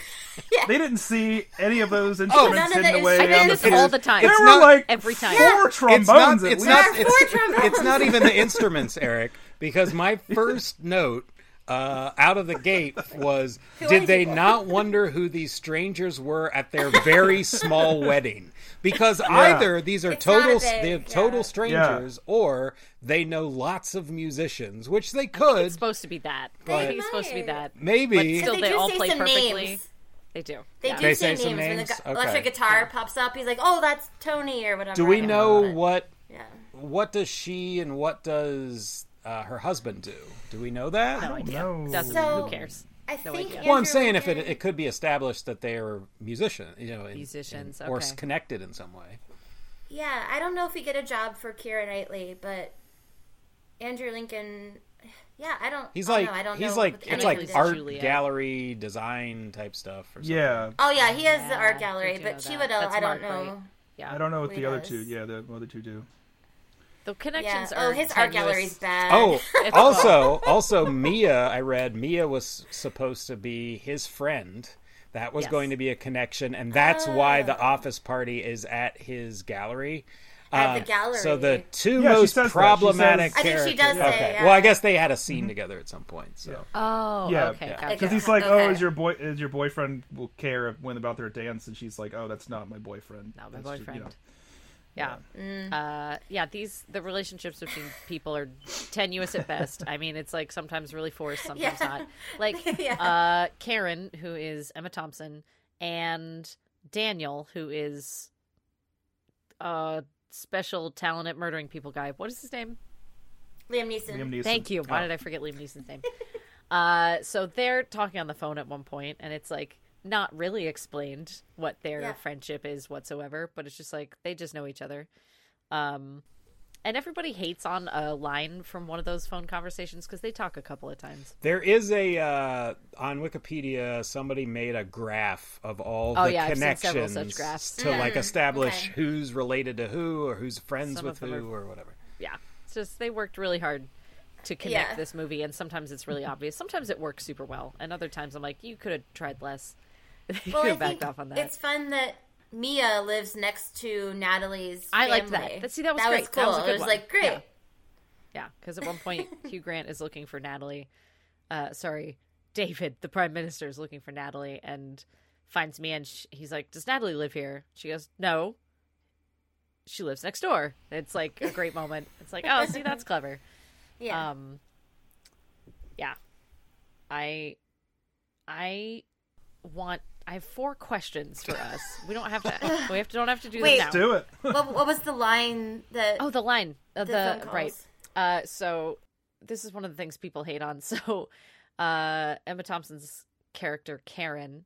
They didn't see any of those instruments none of hidden the away. I on do this piano. all the time. There It's were not- like every time. four It's trombones. not. It's not. There are four It's, trombones. it's not even the instruments, Eric. Because my first note uh, out of the gate was: Did they not wonder who these strangers were at their very small wedding? Because either these are It's total, big- they're yeah. total strangers, or they know lots of musicians, which they could. It's supposed to be that. But- I think it's supposed to be that. maybe. But still, they they all play perfectly. names. They do. They Yeah. do They say, say some names. When the gu- Okay. electric guitar pops up, he's like, "Oh, that's Tony" or whatever. Do we don't know what Yeah. what does she and what does uh, her husband do? Do we know that? No idea. know. Doesn't. So- who cares? I No think. idea. Well, I'm Andrew saying if it, it could be established that they are musician, you know, in- Musicians, in- or okay. connected in some way. Yeah, I don't know if we get a job for Keira Knightley, but Andrew Lincoln. Yeah, I don't. He's like I don't he's know like what it's any like of these- art Juliet. gallery design type stuff. Or something. Yeah, Oh yeah, he has the art gallery, but know. Chiwetel, uh, I don't Mark, right? know. Yeah. I don't know what Who the other two. Yeah, the other two do. The Yeah. connections Oh, are. his art tenuous. gallery's bad. Oh, also, also Mia. I read Mia was supposed to be his friend. That was Yes. going to be a connection, and that's why the office party is at his gallery. At Uh, the gallery. So the two Yeah, most says that. She problematic says- I think characters. she does say, okay. yeah. Well, I guess they had a scene together at some point. So Oh, Yeah. okay. Yeah. Gotcha. Because he's like, "Oh, is your boy is your boyfriend will care when about their dance?" And she's like, "Oh, that's not my boyfriend. Not my That's just, you boyfriend. know." Yeah. Mm. Uh, yeah, these the relationships between people are tenuous at best. I mean, it's like sometimes really forced, sometimes Yeah. not. Like Yeah. uh, Karen, who is Emma Thompson, and Daniel, who is a special talent at murdering people guy. What is his name? Liam Neeson. Liam Neeson. Thank you. Why Oh. did I forget Liam Neeson's name? uh, so they're talking on the phone at one point, and it's like not really explained what their Yeah. friendship is whatsoever, but it's just like they just know each other. Um, and everybody hates on a line from one of those phone conversations because they talk a couple of times. there is a uh, on Wikipedia. Somebody made a graph of all Oh, the yeah, I've seen connections such graphs. to like Mm, establish okay. who's related to who or who's friends Some with who are- or whatever. Yeah, it's just they worked really hard to connect Yeah. this movie, and sometimes it's really obvious. Sometimes it works super well, and other times I'm like, you could have tried less. you Well, could I backed think off on that. it's fun that Mia lives next to Natalie's. I liked family. that. That- see, that was that great. Was That cool. was a good it was one. like great. Yeah. Yeah, because at one point Hugh Grant is looking for Natalie. Uh, sorry, David, the prime minister, is looking for Natalie and finds me, and sh- he's like, "Does Natalie live here?" She goes, "No." She lives next door. It's like a great moment. It's like, oh, see, that's clever. Yeah. Um, yeah, I, I want I have four questions for us. We don't have to. We have to. Don't have to do Wait. this now. Do it. what, what was the line that? Oh, the line. Uh, The the right. Uh, so this is one of the things people hate on. So uh, Emma Thompson's character Karen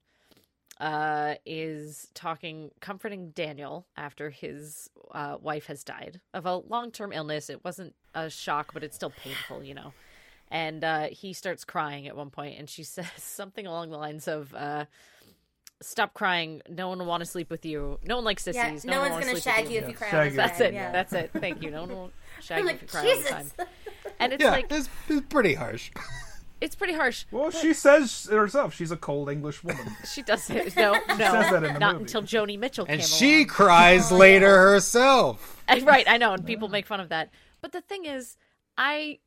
uh, is talking, comforting Daniel after his uh, wife has died of a long-term illness. It wasn't a shock, but it's still painful, you know. And uh, he starts crying at one point, and she says something along the lines of. Uh, Stop crying. No one will want to sleep with you. No one likes sissies. yeah, no, no one one's gonna sleep shag with you if you cry. shag all you. the That's it. Yeah. That's it. Thank you. No one will shag I'm you if you cry all the Jesus. time. And it's Yeah, like it's, it's pretty harsh. it's pretty harsh. Well, she says herself she's a cold English woman. She does it. No, no, says that in the not movie. until Joni Mitchell And came she along. cries oh, later herself. right, I know, and people make fun of that. But the thing is, I,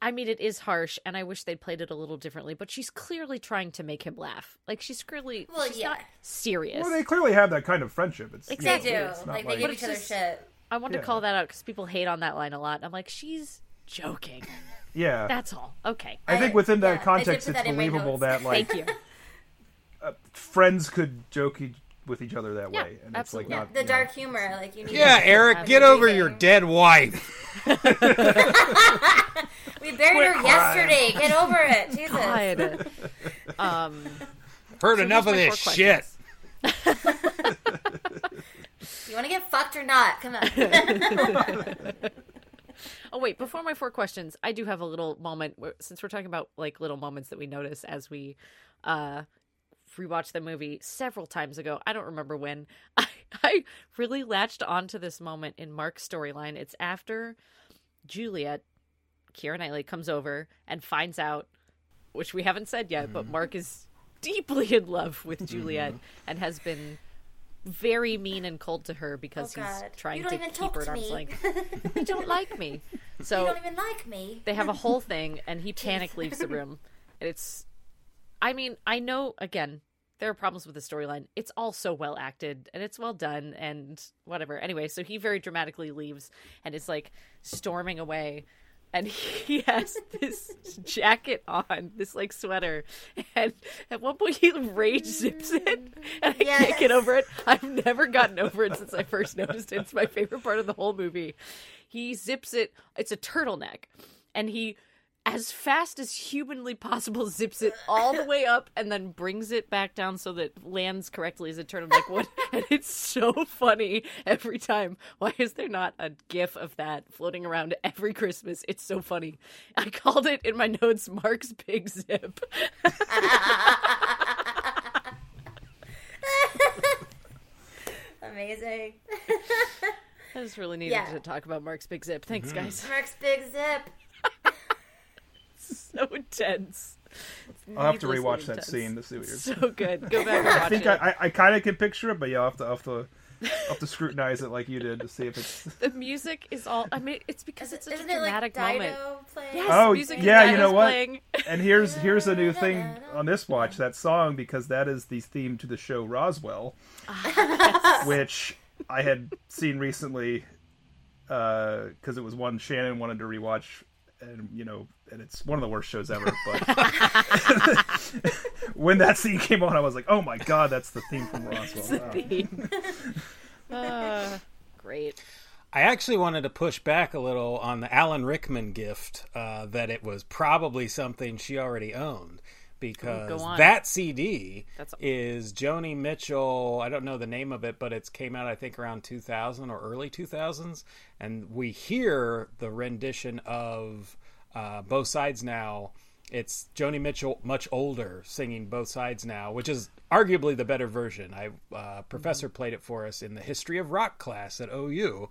I mean, it is harsh, and I wish they'd played it a little differently. But she's clearly trying to make him laugh. Like she's clearly, Well, she's yeah. not serious. well, they clearly have that kind of friendship. It's They Exactly. do. It's not Like, like- they give each other just- shit. I want to call that out because people hate on that line a lot. I'm like, she's joking. yeah. That's all. Okay, I think within that did context, it's that believable that like thank you. Uh, friends could joke e- with each other that Yeah, way, and absolutely. it's like not the you know, dark humor, like you need. Yeah, to- Eric, get over your dead wife. We buried her yesterday. Get over it, Jesus. God. Um, Heard So enough of this shit. You want to get fucked or not? Come on. Oh wait, before my four questions, I do have a little moment where, since we're talking about like little moments that we notice as we uh rewatch the movie several times ago. I don't remember when. I I really latched onto this moment in Mark's storyline. It's after Juliet, Keira Knightley comes over and finds out, which we haven't said yet, but mm-hmm. Mark is deeply in love with mm-hmm. Juliet and has been very mean and cold to her because Oh, he's God. trying to keep her at arm's me. length. you don't like me. So you don't even like me. they have a whole thing and he panic leaves the room and it's i mean i know again there are problems with the storyline it's all so well acted and it's well done and whatever anyway so he very dramatically leaves and is like storming away and he has this jacket on this like sweater and at one point he rage zips it and i can't get over it. I've never gotten over it since i first noticed it. It's my favorite part of the whole movie. He zips it. It's a turtleneck and he as fast as humanly possible zips it all the way up and then brings it back down so that it lands correctly as a turtleneck would and it's so funny every time. Why is there not a gif of that floating around every christmas? It's so funny. I called it in my notes mark's big zip. Amazing. i just really needed Yeah. to talk about mark's big zip. Thanks mm-hmm. guys. Mark's big zip. so intense I'll have to Needlessly rewatch that intense. scene to see what you're. so good go back and watch I think it I, I, I kind of can picture it, but yeah, I'll have to, I'll have to, I'll have to scrutinize it like you did to see if it's. the music is all i mean it's because it's such Isn't a it dramatic like moment playing? Yes, Oh, music yeah, is you know what? Playing. And here's here's a new thing on this watch that song because that is the theme to the show Roswell, ah, which I had seen recently uh, because it was one Shannon wanted to rewatch, and you know, and it's one of the worst shows ever. But when that scene came on, I was like, oh my god, that's the theme from Roswell. Wow. theme. uh, great. I actually wanted to push back a little on the Alan Rickman gift uh, that it was probably something she already owned because Go on. that CD That's- is Joni Mitchell. I don't know the name of it, but it's came out I think around 2000 or early 2000s, and we hear the rendition of uh, both sides now. It's Joni Mitchell, much older, singing both sides now, which is arguably the better version. I uh, professor played it for us in the history of rock class at OU.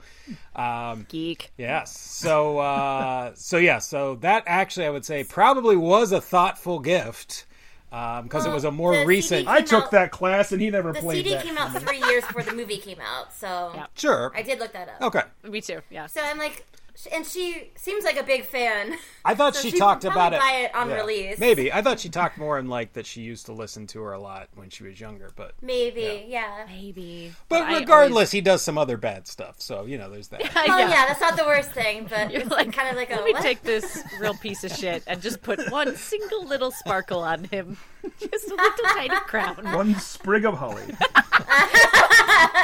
Um, Geek. Yes. So uh so yeah, so that actually I would say probably was a thoughtful gift. Um because it was a more recent I took out- that class, and he never played. The CD that. came out three years before the movie came out, so Yeah. Sure. I did look that up. Okay. Me too. Yeah. So I'm like, and she seems like a big fan. I thought So she she'd talked about it, buy it on yeah. release. Maybe I thought she talked more in like that she used to listen to her a lot when she was younger, but Maybe, yeah. Maybe. but I regardless, always- he does some other bad stuff. So you know, there's that. Oh yeah. that's not the worst thing, but You're it's like, kind of like a let me what? take this real piece of shit and just put one single little sparkle on him. Just a little tiny crown. One sprig of holly.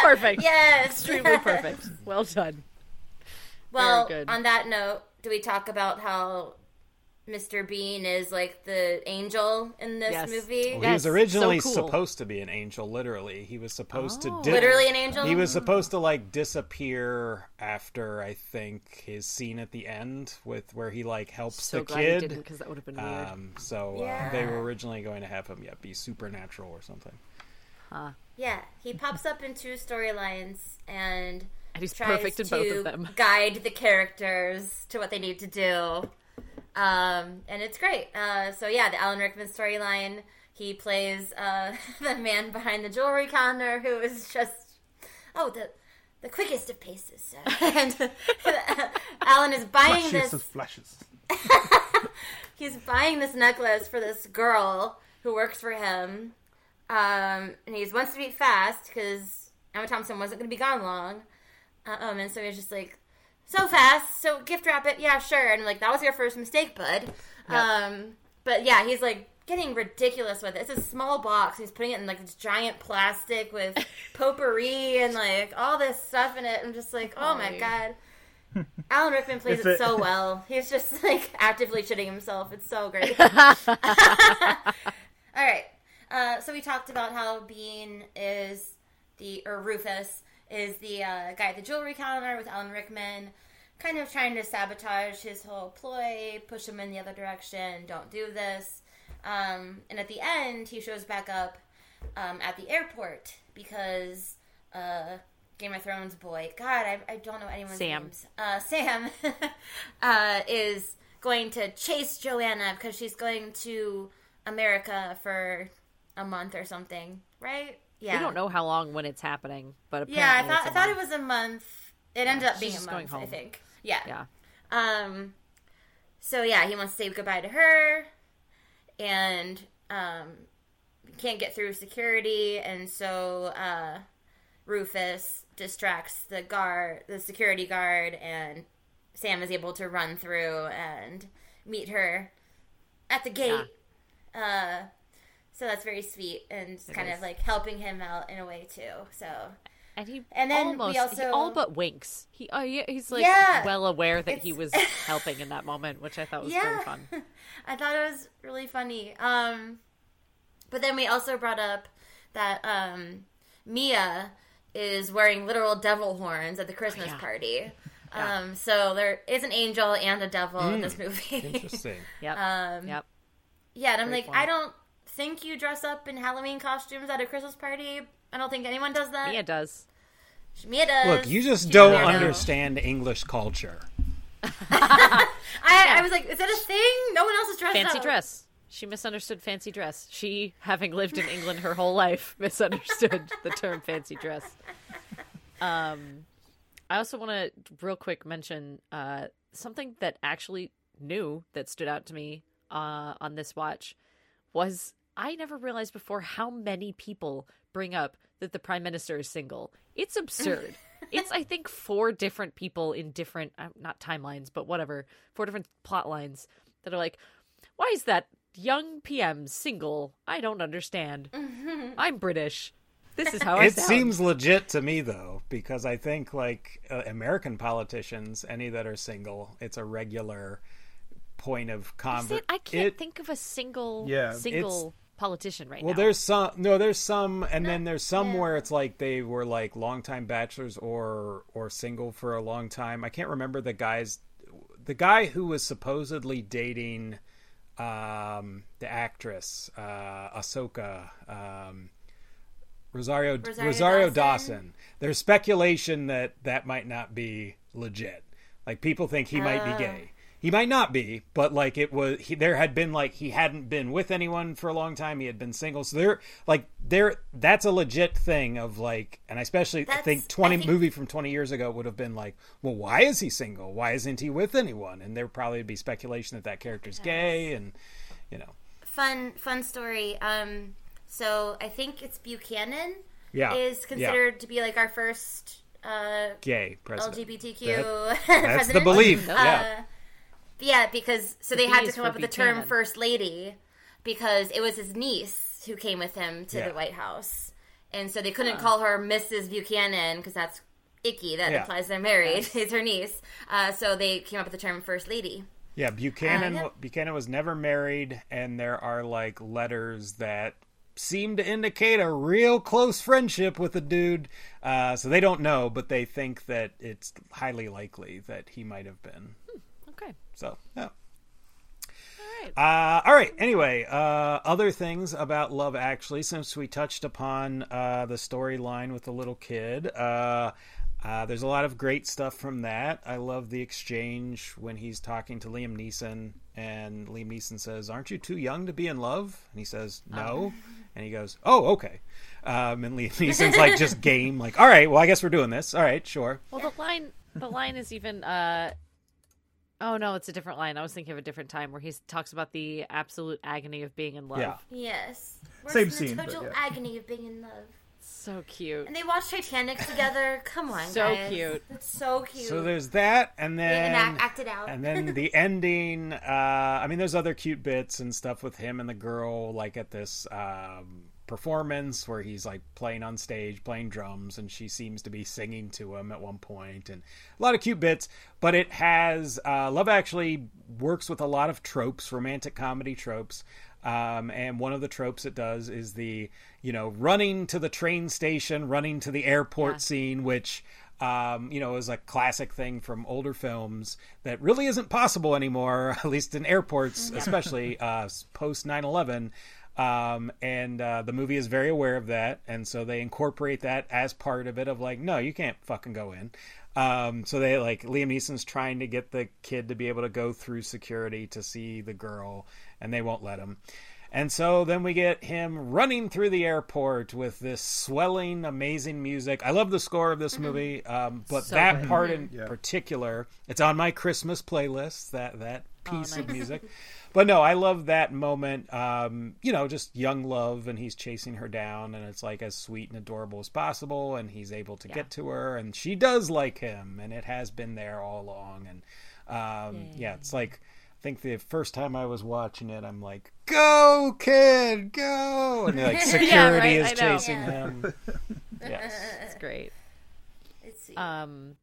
Perfect. Yes. Extremely perfect. Well done. Well, Very good. on that note, do we talk about how Mr. Bean is like the angel in this Yes. movie? Well, he was originally so cool. supposed to be an angel. Literally, he was supposed Oh. to di- Literally an angel? He was supposed to like disappear after I think his scene at the end with where he like helps So the glad kid. because that would have been weird. Um, so uh, they were originally going to have him, yeah, be supernatural or something. Yeah, he pops up in two storylines and and he's tries perfect in to both of them. guide the characters to what they need to do. Um, and it's great. Uh, so yeah, the Alan Rickman storyline. He plays uh, the man behind the jewelry counter who is just oh the the quickest of paces. sir. and Alan is buying Flashiest this of flashes. he's buying this necklace for this girl who works for him. Um, and he wants to be fast because Emma Thompson wasn't going to be gone long. Um, and so he's just like, so fast, so gift wrap it, yeah, sure. And I'm like, that was your first mistake, bud. Um, but yeah, he's like getting ridiculous with it. It's a small box. He's putting it in like this giant plastic with potpourri and like all this stuff in it. I'm just like, oh my god. Alan Rickman plays it it- so well. He's just like actively shitting himself. It's so great. All right. Uh, so we talked about how Bean is the or Rufus is the uh, guy at the jewelry counter with Alan Rickman, kind of trying to sabotage his whole ploy, push him in the other direction. Don't do this. Um, and at the end, he shows back up um, at the airport because uh, Game of Thrones boy, God, I, I don't know anyone's Sam. names. Uh, Sam uh, is going to chase Joanna because she's going to America for a month or something, right? Yeah. We don't know how long when it's happening, but apparently Yeah, I thought I thought month. it was a month. It ended up being a month, I think. Yeah. Yeah. Um. So yeah, he wants to say goodbye to her, and um, can't get through security, and so uh, Rufus distracts the guard, the security guard, and Sam is able to run through and meet her at the gate. Uh, so that's very sweet and it's kind is. of like helping him out in a way too. So And he And then we almost, he also- all but winks. He oh yeah, he's like Yeah. well aware that he was helping in that moment, which I thought was yeah, very fun. I thought it was really funny. Um, but then we also brought up that um, Mia is wearing literal devil horns at the Christmas yeah. party. Um, so there is an angel and a devil in Hmm. this movie. Interesting. Yep. um, yep. Yeah, and I'm Great like, point. I don't think you dress up in Halloween costumes at a Christmas party. I don't think anyone does that. Mia does. Mia does. Look, you just She's don't understand English culture. I, I was like, is that a thing? No one else is dressed Fancy up. dress. She misunderstood fancy dress. She, having lived in England her whole life, misunderstood the term fancy dress. Um, I also want to real quick mention uh, something that actually new that stood out to me uh, on this watch was I never realized before how many people bring up that the prime minister is single. It's absurd. it's I think four different people in different uh, not timelines, but whatever, four different plot lines that are like, why is that young PM single? I don't understand. I'm British. This is how I It sound. seems legit to me though, because I think like uh, American politicians, any that are single, it's a regular point of Is conversation. I can't think of a single Yeah, single politician right Well, now. there's some. No, there's some, and then there's some yeah. where it's like they were like longtime bachelors or or single for a long time. I can't remember the guy's. The guy who was supposedly dating um, the actress uh, Ahsoka. Um, Rosario Rosario Rosario, Dawson? Dawson. There's speculation that that might not be legit. Like people think he might be Oh. gay. He might not be, but like it was, he, there had been like he hadn't been with anyone for a long time. He had been single, so there, like there, that's a legit thing of like, and especially I think twenty I think... movie from twenty years ago would have been like, well, why is he single? Why isn't he with anyone? And there probably would be speculation that that character's yes. gay, and you know, fun, fun story. Um, so I think it's Buchanan. Yeah, is considered yeah. to be like our first uh, gay president. LGBTQ that, that's president. the belief. Yeah. Uh, yeah, because so the they had to come up with the term first lady because it was his niece who came with him to yeah. the White House, and so they couldn't uh. call her Mrs. Buchanan because that's icky. That yeah. implies they're married. it's her niece. Uh, so they came up with the term first lady. Yeah, Buchanan. Uh, yeah. Buchanan was never married, and there are like letters that seem to indicate a real close friendship with the dude. Uh, so they don't know, but they think that it's highly likely that he might have been. Hmm, okay. So yeah. All right. Uh, all right. Anyway, uh, other things about Love Actually, since we touched upon uh, the storyline with the little kid, uh, uh, there's a lot of great stuff from that. I love the exchange when he's talking to Liam Neeson, and Liam Neeson says, "Aren't you too young to be in love?" And he says, "No." Oh. And he goes, "Oh, okay." Um, and Liam Neeson's like just game, like, "All right, well, I guess we're doing this. All right, sure." Well, the line, the line is even. Oh no, it's a different line. I was thinking of a different time where he talks about the absolute agony of being in love. Yeah. Yes. Same scene. The total yeah. agony of being in love. So cute. And they watch Titanic together. Come on, guys. so guys. cute. It's so cute. So there's that, and then act, acted out, and then the ending. Uh, I mean, there's other cute bits and stuff with him and the girl, like at this um, performance where he's like playing on stage, playing drums, and she seems to be singing to him at one point, and a lot of cute bits. But it has uh, Love Actually works with a lot of tropes, romantic comedy tropes. Um, and one of the tropes it does is the you know running to the train station, running to the airport yeah. scene, which um, you know is a classic thing from older films that really isn't possible anymore, at least in airports, yeah. especially uh, post 9/11. Um, and uh, the movie is very aware of that, and so they incorporate that as part of it. Of like, no, you can't fucking go in. Um, so they like Liam Neeson's trying to get the kid to be able to go through security to see the girl, and they won't let him. And so then we get him running through the airport with this swelling, amazing music. I love the score of this mm-hmm. movie, um, but so that good. part in yeah. particular, it's on my Christmas playlist. That that oh, piece oh, nice. of music. but no, I love that moment. Um, you know, just young love, and he's chasing her down, and it's like as sweet and adorable as possible, and he's able to yeah. get to her, and she does like him, and it has been there all along, and um, yeah, it's like I think the first time I was watching it, I'm like, "Go, kid, go!" And like security yeah, right? is chasing yeah. him. yes, it's great. Um,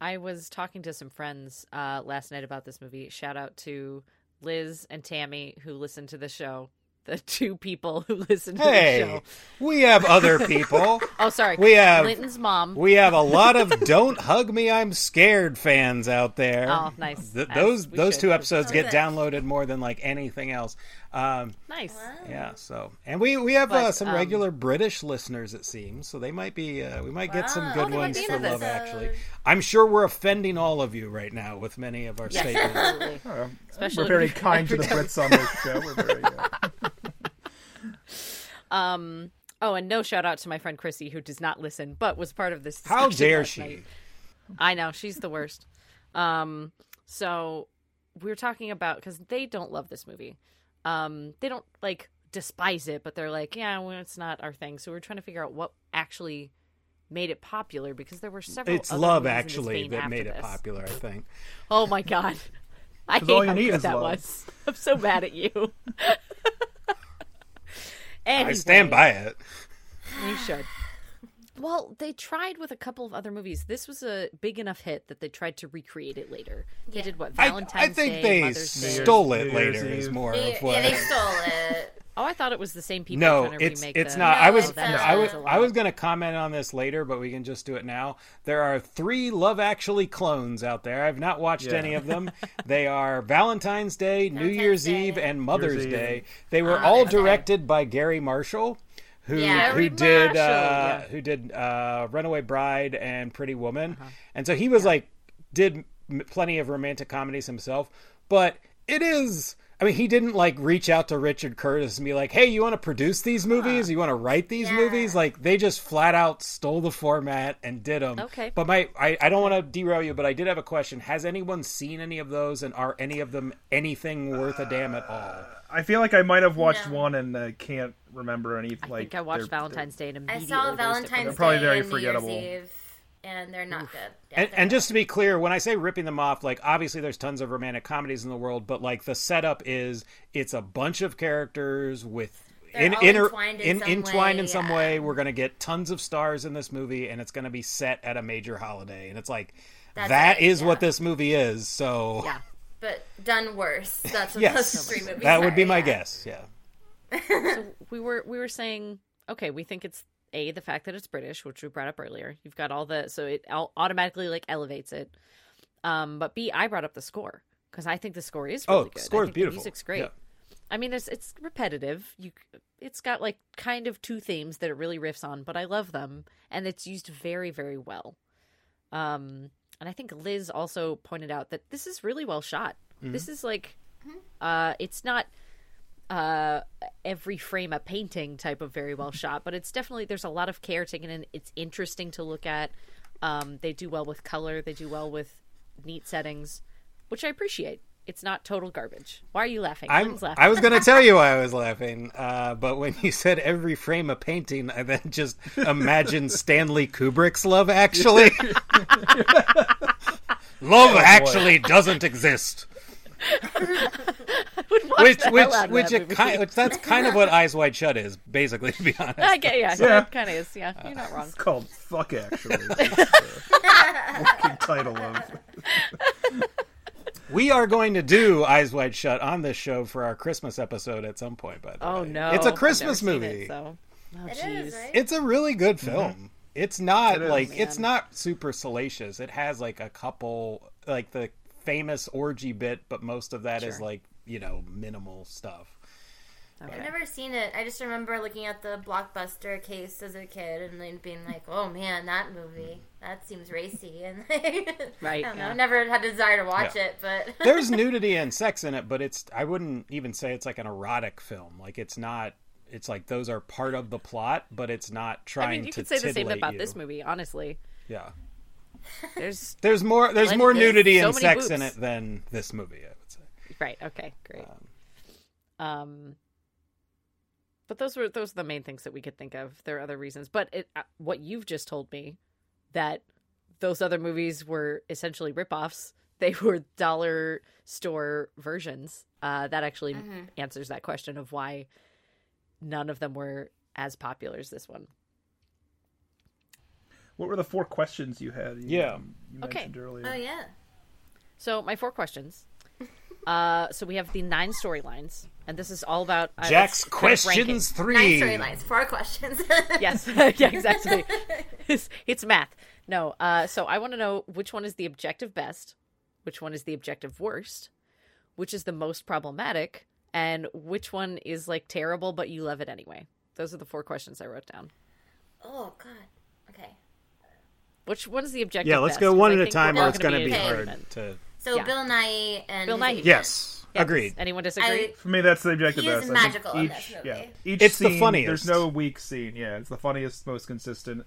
I was talking to some friends uh, last night about this movie. Shout out to Liz and Tammy who listen to the show the two people who listen to hey, the show. We have other people. oh, sorry. We have Linton's mom. We have a lot of "Don't Hug Me, I'm Scared" fans out there. Oh, nice. Th- those those should. two episodes get downloaded more than like anything else. Um, nice. Yeah. So, and we we have but, uh, some um, regular British listeners, it seems. So they might be. Uh, we might wow. get some good oh, ones for Love. Actually, I'm sure we're offending all of you right now with many of our yes, statements. Uh, Especially we're very kind to the Brits on this show. We're very. Um. Oh, and no shout out to my friend Chrissy who does not listen, but was part of this. How dare she? Night. I know she's the worst. Um. So we are talking about because they don't love this movie. Um. They don't like despise it, but they're like, yeah, well, it's not our thing. So we're trying to figure out what actually made it popular because there were several. It's love actually that made this. it popular. I think. Oh my god. I hate how good that love. was. I'm so mad at you. Anyway, I stand by it. You should. Well, they tried with a couple of other movies. This was a big enough hit that they tried to recreate it later. They did what Valentine's I, I think Day, they Mother's stole Day. it later. Is more yeah, of what. Yeah, they stole it. Oh, I thought it was the same people. No, it's it's the, not. No, I was I was I was going to comment on this later, but we can just do it now. There are three Love Actually clones out there. I've not watched yeah. any of them. they are Valentine's Day, Valentine's New Year's Day. Eve, and Mother's Day. They were uh, all okay. directed by Garry Marshall. Who, yeah, who did uh, yeah. who did uh, Runaway Bride and Pretty Woman, uh-huh. and so he was like did plenty of romantic comedies himself but it is I mean, he didn't like reach out to Richard Curtis and be like, "Hey, you want to produce these movies? You want to write these Yeah. movies?" Like they just flat out stole the format and did them. Okay. But my, I, I don't want to derail you, but I did have a question. Has anyone seen any of those, and are any of them anything worth a damn at all? I feel like I might have watched No. one and uh, can't remember any. I like think I watched they're- Valentine's Day and I immediately saw erased it Valentine's the- They're probably Day very and New Year's forgettable. Eve, and they're not good. And, and just to be clear, when I say ripping them off, like obviously there's tons of romantic comedies in the world, but like the setup is it's a bunch of characters with They're all inter- entwined in some entwined way, in some yeah. way. We're gonna get tons of stars in this movie, and it's gonna be set at a major holiday, and it's like That's that it, is yeah. what this movie is. So Yeah. but done worse. That's what yes, those three movies that would are, be my yeah. guess. Yeah. so we were we were saying okay we think it's a the fact that it's british which we brought up earlier. You've got all the so it au- automatically like elevates it. Um but b i brought up the score because i think the score is really Oh, good. Score I is beautiful. the music's great. Yeah. i mean it's it's repetitive. You it's got like kind of two themes that it really riffs on but i love them and it's used very very well. Um and i think liz also pointed out that this is really well shot. Mm-hmm. this is like uh it's not uh every frame a painting type of very well shot but it's definitely there's a lot of care taken in. It's interesting to look at. Um they do well with color. They do well with neat settings which i appreciate. It's not total garbage. Why are you laughing? I'm, laughing. I was going to tell you why I was laughing, uh, but when you said every frame a painting, I then just imagined Stanley Kubrick's Love Actually. Love Actually doesn't exist. Would watch Which, which, hell out of which, that it movie. kind, which that's kind of what Eyes Wide Shut is, basically. To be honest, I get, yeah, Yeah. it kind of is. Yeah, you're not wrong. It's called "Fuck." Actually, It's working title of. we are going to do Eyes Wide Shut on this show for our Christmas episode at some point. By the Oh way, no, it's a I've Christmas movie. It, so. Oh, It jeez. is, right? It's a really good mm-hmm. film. It's not It is. like oh, it's not super salacious. It has like a couple like the famous orgy bit, but most of that is Sure. like, you know, minimal stuff. I've never seen it. I just remember looking at the blockbuster case as a kid and then being like, "Oh man, that movie mm-hmm. that seems racy." And Right, I don't know. yeah. Never had a desire to watch Yeah. it, but There's nudity and sex in it, but it's I wouldn't even say it's like an erotic film. Like it's not it's like those are part of the plot, but it's not trying I mean, you could say the same titillate about you. this movie. Honestly, Yeah. There's There's more there's Plenty- more there's nudity so and many sex in it than this movie, I would say. right. Okay, great. Um, but those were those are the main things that we could think of. There are other reasons, but it, uh, what you've just told me that those other movies were essentially ripoffs. They were dollar store versions. Uh, that actually answers that question of why none of them were as popular as this one. What were the four questions you had? You, Yeah. you Okay. mentioned earlier. oh yeah, So my four questions. Uh, so we have the nine storylines, and this is all about uh, Jack's let's kind of rank it. questions nine three. storylines, four questions. Yes, yeah, exactly. it's, it's math. No, uh, so I want to know which one is the objective best, which one is the objective worst, which is the most problematic, and which one is like terrible but you love it anyway. Those are the four questions I wrote down. oh god. Okay. Which one is the objective? Yeah, let's best? go 'Cause one at a time or it's going to in be hard to So Yeah. Bill Nighy and Bill his Nighy. Yes. Yes. Agreed. Anyone disagree? I, For me, that's the objective He is best. I think magical in each, this movie. Yeah, each It's the scene, funniest. There's no weak scene. Yeah, it's the funniest, most consistent.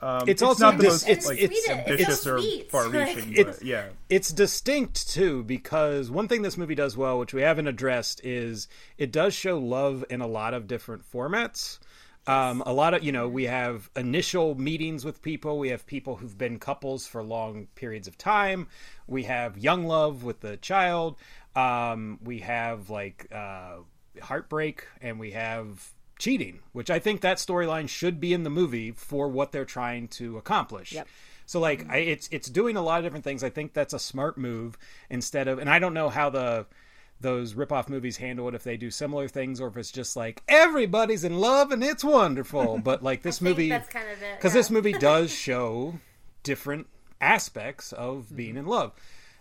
Um, It's also not the dis- most it's- like it's- ambitious it's or sweet. far-reaching, It's- but yeah, it's distinct too because one thing this movie does well which we haven't addressed is it does show love in a lot of different formats um, a lot of you know we have initial meetings with people we have people who've been couples for long periods of time we have young love with the child um, we have like uh, heartbreak and we have cheating which i think that storyline should be in the movie for what they're trying to accomplish Yep. so like I, it's it's doing a lot of different things. I think that's a smart move instead of and I don't know how the those ripoff movies handle it if they do similar things or if it's just like everybody's in love and it's wonderful. But like this movie that's kind of because yeah. this movie does show different aspects of mm-hmm. being in love.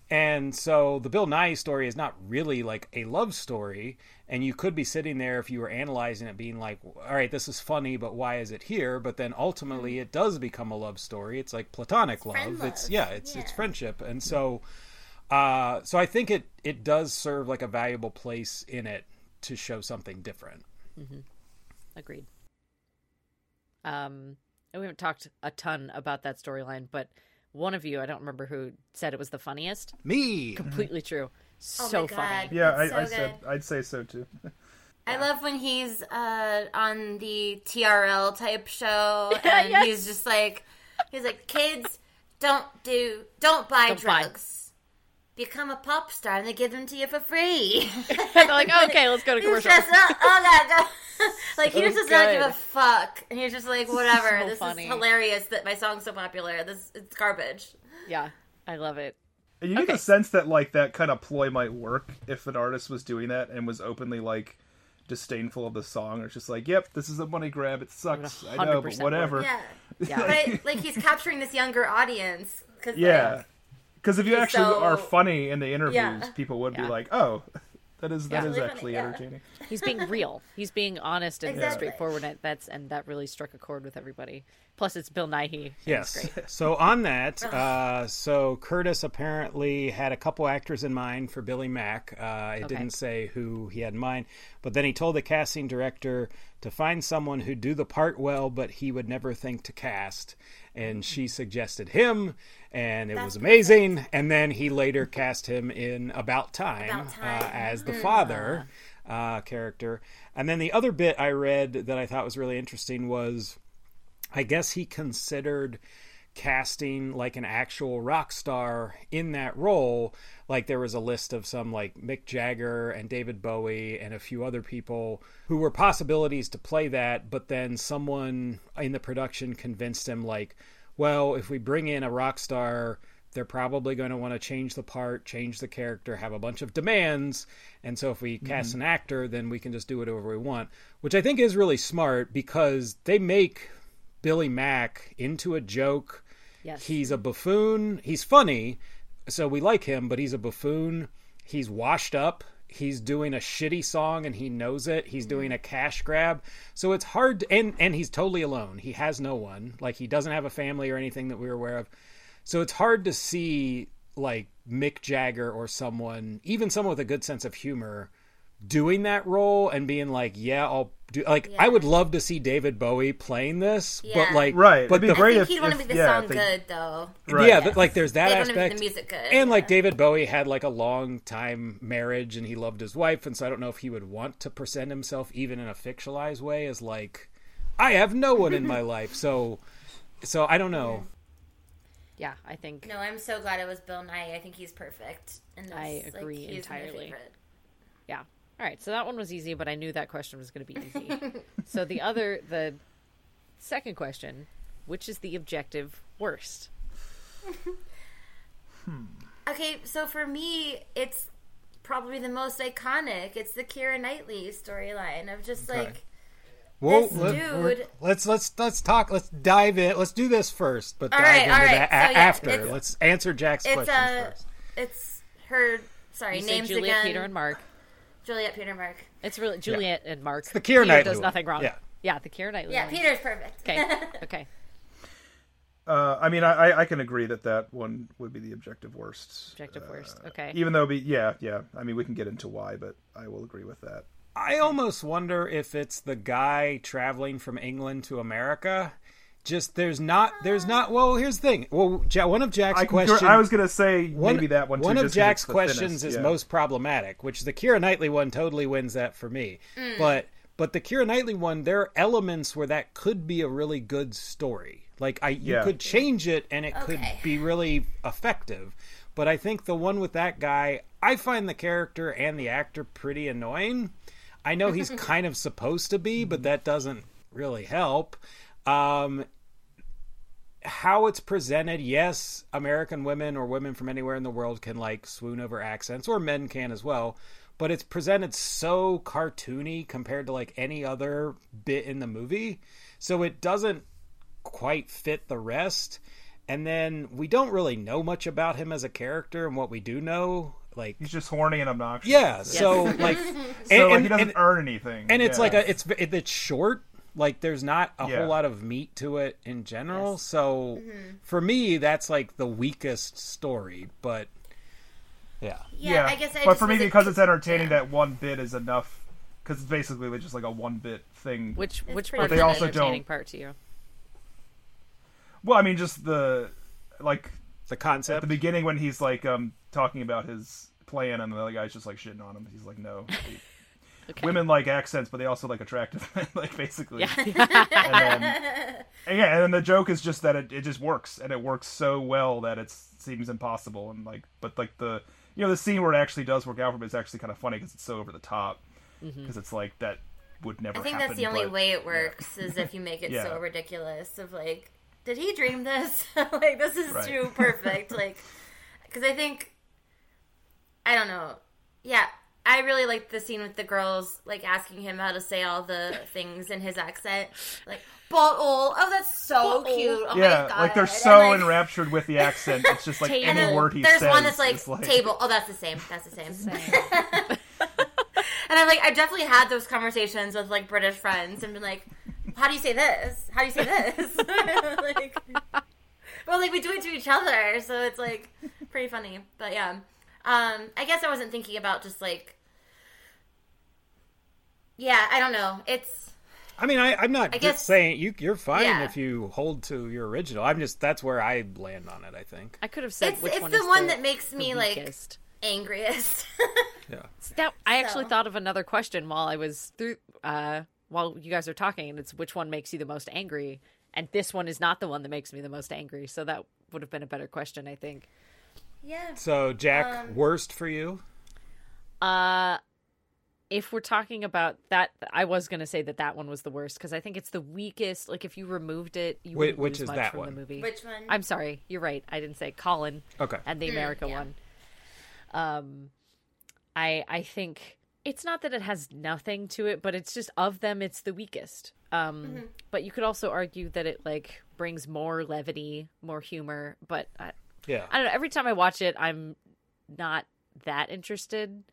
And so the Bill Nighy story is not really like a love story. And you could be sitting there if you were analyzing it, being like, all right, this is funny, but why is it here? But then ultimately mm-hmm. it does become a love story. It's like platonic love. friend It's, yeah, it's, it's friendship. And so Uh, so I think it it does serve like a valuable place in it to show something different. Mm-hmm. Agreed. Um, and we haven't talked a ton about that storyline, but one of you, I don't remember who, said it was the funniest. Me, completely true. Oh So my funny. Yeah, I, so I said. I'd say so too. I love when he's uh, on the TRL type show and Yes. he's just like, he's like, kids, don't do, don't buy Don't buy. Drugs. Become a pop star and they give them to you for free. They're like, okay, let's go to He's commercial. just, oh, oh god, go. like he just does not give a fuck, and he's just like, whatever. So this funny. is hilarious that my song's so popular. This it's garbage. Yeah, I love it. And you get Okay. the sense that like that kind of ploy might work if an artist was doing that and was openly like disdainful of the song or just like, "Yep, this is a money grab. It sucks. I know, but 100% whatever." Yeah, Yeah. but like he's capturing this younger audience because Yeah. Because if you actually so- are funny in the interviews, Yeah. people would Yeah. be like, "Oh, that is that Yeah. is funny, actually yeah. entertaining." He's being real. He's being honest and Exactly. straightforward. And that's and that really struck a chord with everybody. Plus, it's Bill Nighy. and Yes. great. So on that, uh, so Curtis apparently had a couple actors in mind for Billy Mack. Uh, it Okay. didn't say who he had in mind, but then he told the casting director to find someone who'd do the part well, but he would never think to cast. And she suggested him, and it was amazing. And then he later cast him in About Time, About Time. Uh, as the father uh, character. And then the other bit I read that I thought was really interesting was. I guess he considered casting like an actual rock star in that role. Like there was a list of some like Mick Jagger and David Bowie and a few other people who were possibilities to play that, but then someone in the production convinced him like, well, if we bring in a rock star, they're probably going to want to change the part, change the character, have a bunch of demands. And so if we mm-hmm. cast an actor, then we can just do whatever we want, which I think is really smart because they make Billy Mack into a joke. Yes. He's a buffoon. He's funny, so we like him, but he's a buffoon. He's washed up. He's doing a shitty song and he knows it. He's doing a cash grab. So it's hard to, and and he's totally alone. He has no one. Like he doesn't have a family or anything that we're aware of. So it's hard to see like Mick Jagger or someone, even someone with a good sense of humor, doing that role and being like, "Yeah, I'll do." Like, I would love to see David Bowie playing this, but like, Right. But It'd be the I great think if- he'd want to make the yeah, song if they- good though. Right. yeah, but, like there's that They'd make aspect. the music good. And like yeah. David Bowie had like a long time marriage and he loved his wife, and so I don't know if he would want to present himself even in a fictionalized way as like, I have no one in my life. So, so I don't know. yeah, I think No, I'm so glad it was Bill Nighy. I think he's perfect. And. I agree he's my entirely. Yeah. All right. So that one was easy, but I knew that question was going to be easy. so the other, the second question, which is the objective worst? Okay, so for me, it's probably the most iconic. It's the Keira Knightley storyline of just like Well, This let, dude- let's let's let's talk. Let's dive in. Let's do this first, but All dive right, into all right. that a- So, yeah, after. Let's answer Jack's it's questions uh first. it's her sorry You say names Juliet, again. Peter, and Mark. Juliet, Peter, Mark. It's really Juliet and Mark. the Keira Peter Knightley does one. nothing wrong. Yeah. Yeah, the Keira Knightley. Yeah, one. Peter's perfect. Okay. Okay. Uh, I mean, I, I can agree that that one would be the objective worst. Objective Uh, worst. Okay. Even though, be, yeah, yeah. I mean, we can get into why, but I will agree with that. I almost wonder if it's the guy traveling from England to America. Just there's not there's not. Well, here's the thing. Well, one of Jack's I, questions. I was gonna say one, maybe that one. Too, one of Jack's questions thinnest, is yeah. most problematic, which the Keira Knightley one totally wins that for me. But but the Keira Knightley one, there are elements where that could be a really good story. Like I, you Yeah. could change it and it could be really effective. But I think the one with that guy, I find the character and the actor pretty annoying. I know he's kind of supposed to be, but that doesn't really help. Um, how it's presented, yes, American women or women from anywhere in the world can like swoon over accents, or men can as well. But it's presented so cartoony compared to like any other bit in the movie, so it doesn't quite fit the rest. And then we don't really know much about him as a character, and what we do know, like, He's just horny and obnoxious. yeah. So like, So and, like, and- he doesn't and- earn anything. and it's Yeah. like a it's it's short like there's not a Yeah. whole lot of meat to it in general Yes. so for me that's like the weakest story but Yeah. Yeah, I guess. I but just for me, because it's entertaining, yeah. that one bit is enough. Because it's basically just like a one bit thing. Which It's which part But they the also entertaining don't- part to you? Well, I mean, just the like The concept at the beginning when he's like um talking about his plan, and the other guy's just like shitting on him. He's like, no. Okay. Women like accents, but they also like attractive men, like basically. Yeah. and then, and yeah, and then the joke is just that it, it just works, and it works so well that it seems impossible, and like, but like the you know the scene where it actually does work out for him is actually kind of funny because it's so over the top, mm-hmm. because it's like that would never. I think happen, that's the only but- way it works is if you make it Yeah. so ridiculous of like, did he dream this? like this is Right. too perfect. like, because I think, I don't know. Yeah, I really liked the scene with the girls like asking him how to say all the things in his accent, like bottle. Oh, that's so Bottle. cute. Oh Yeah, my god, like they're And, so like, enraptured with the accent. It's just like Table. Any then word he there's says. There's one that's like, like table. Oh, that's the same. That's the same. and I'm like, I definitely had those conversations with like British friends and been like, how do you say this? How do you say this? like, well, like we do it to each other, so it's like pretty funny. But yeah, um, I guess I wasn't thinking about just like, yeah, I don't know. It's I mean, I, I'm not I just guess- saying you. You're fine Yeah. if you hold to your original. I'm just that's where I land on it. I think. I could have said it's which it's one the is one the, that makes me like angriest. Yeah. That I actually thought of another question while I was through uh while you guys are talking and it's which one makes you the most angry and this one is not the one that makes me the most angry so that would have been a better question I think. yeah. So Jack, Um, worst for you? Uh if we're talking about that I was going to say that that one was the worst cuz I think it's the weakest like if you removed it you Wait, wouldn't which lose is much that from one? the movie. Which one? I'm sorry, you're right. I didn't say Colin Okay. and the America Mm, yeah. one. Um, I I think it's not that it has nothing to it, but it's just of them, it's the weakest. Um, Mm-hmm. but you could also argue that it like brings more levity, more humor. But I, Yeah. I don't know. Every time I watch it, I'm not that interested.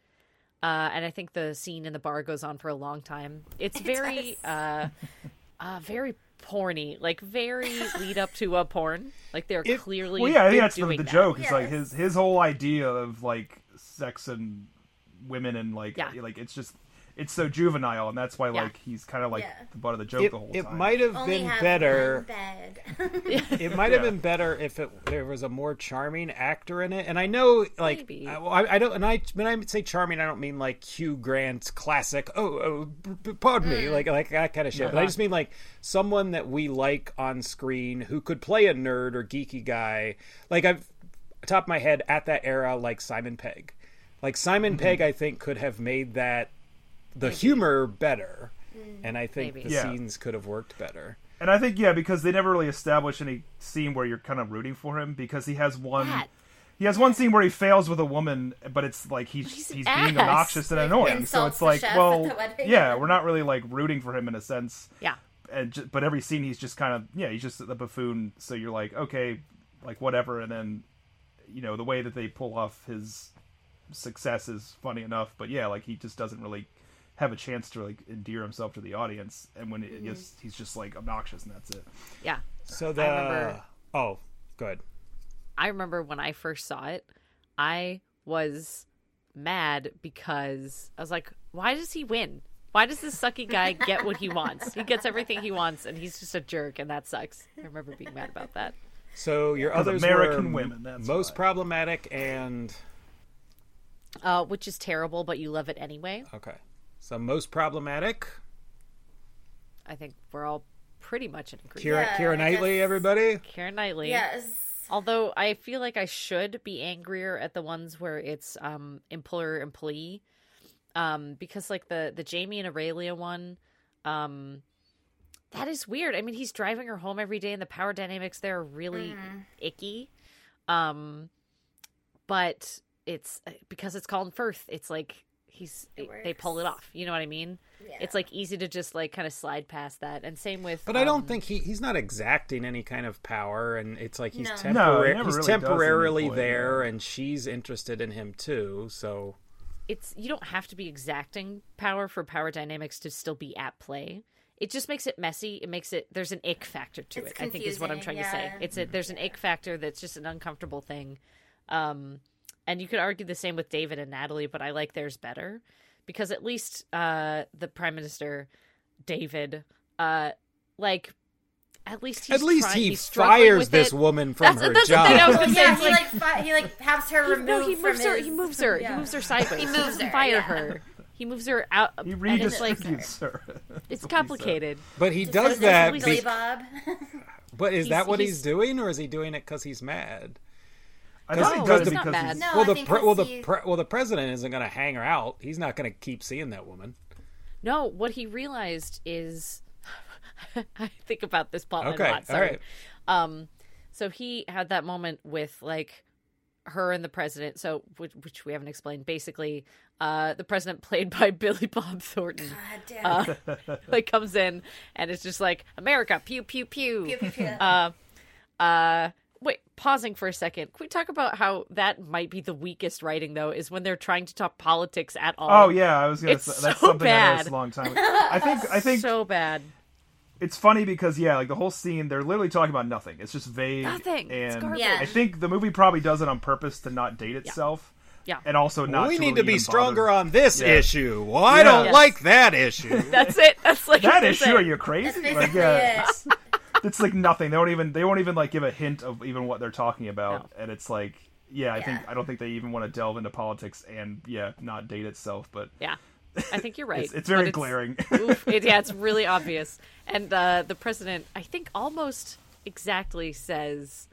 Uh, and I think the scene in the bar goes on for a long time. It's It very, uh, uh, very porny, like very lead up to a porn. Like they're It- clearly Well, yeah, I think that's the, the that. joke. It's like his his whole idea of like sex and women and like Yeah. like it's just it's so juvenile, and that's why Yeah. like he's kind of like Yeah. the butt of the joke It, the whole it time. might have Only been have better. bed. It might have Yeah. been better if it there was a more charming actor in it. And I know, like, I, I, I don't. And I when I say charming, I don't mean like Hugh Grant's classic. Oh, oh b- b- pardon me, mm. like like that kind of shit. But I uh-huh. just mean like someone that we like on screen who could play a nerd or geeky guy. Like I've top of my head at that era, like Simon Pegg. Like Simon mm-hmm. Pegg, I think could have made that the humor better. And I think Maybe. the Yeah. scenes could have worked better. And I think yeah, because they never really establish any scene where you're kind of rooting for him because he has one. That. He has one scene where he fails with a woman, but it's like he's He's he's, being obnoxious and annoying. So it's like, well, yeah, we're not really like rooting for him in a sense. Yeah. And ju- but every scene he's just kind of yeah, he's just the buffoon. So you're like, okay, like whatever. And then, you know, the way that they pull off his success is funny enough. But yeah, like he just doesn't really have a chance to like endear himself to the audience. And when it just he's just like obnoxious and that's it. Yeah. So the remember- oh, good. I remember when I first saw it, I was mad because I was like, why does he win? Why does this sucky guy get what he wants? He gets everything he wants, and he's just a jerk, and that sucks. I remember being mad about that. So your other American were women, that's most why. problematic and Uh, which is terrible, but you love it anyway. okay. So most problematic. I think we're all pretty much in agreement. Keira, Yeah, Keira Knightley, guess- everybody. Karen Knightley. yes. Although I feel like I should be angrier at the ones where it's um employer employee. Um because like the the Jamie and Aurelia one um that is weird. I mean, he's driving her home every day and the power dynamics there are really icky. Um but it's because it's Colin Firth, it's like he's It they pull it off. You know what I mean? Yeah. It's like easy to just like kind of slide past that. And same with But I don't um, think he he's not exacting any kind of power, and it's like he's No. tempora- No, he he's really does at any temporarily point, there, yeah. and she's interested in him too. So it's you don't have to be exacting power for power dynamics to still be at play. It just makes it messy. It makes it there's an ick factor to It's it. I think is what I'm trying confusing, to say. It's a there's an ick factor that's just an uncomfortable thing. Um and you could argue the same with David and Natalie, but I like theirs better because at least uh, the prime minister, David, uh, like at least he's At least trying- he he's fires this it. woman from That's- her that's the job. thing I was Well, yeah, say, he like fi- he like has her removed no, he from moves her. his- He moves her. yeah. He moves her sideways. He He moves her, fire yeah. her. He moves her out. He and it's like her. it's That's what he said. complicated. But he Just does that. Billy be- Bob. but is He's- that what he's, he's- doing, or is he doing it because he's mad? I No, thought he he's does it not because mad. he's No, well, I the think pre- well the pre- well the president isn't going to hang her out. He's not going to keep seeing that woman. No, what he realized is, I think about this plotline Okay, a lot. Sorry. right. Um, so he had that moment with like her and the president. So which, which we haven't explained. Basically, uh, the president played by Billy Bob Thornton. God damn. Uh, like comes in and it's just like America, pew pew pew. Pew, pew, pew. Uh, uh, wait, pausing for a second. Can we talk about how that might be the weakest writing though? Is when they're trying to talk politics at all. Oh yeah, I was gonna It's say that's so something I noticed bad. a long time. ago. I think I think so bad. it's funny because yeah, like the whole scene, they're literally talking about nothing. It's just vague. Nothing. It's And garbage. Yeah. I think the movie probably does it on purpose to not date itself. Yeah. And also not. we to need really to be stronger bother- on this Yeah. issue. Well, I Yeah. don't Yes. like that issue. That's it. That's like that what they're issue. saying. Are you crazy? That's Like, basically yeah, it. it's like nothing. They don't even. They won't even like give a hint of even what they're talking about. And it's like, yeah, I think I don't think they even want to delve into politics and yeah, not date itself. But Yeah, I think you're right. it's, it's very but glaring. oof, it, yeah, it's really obvious. And uh, the president, I think, almost exactly says,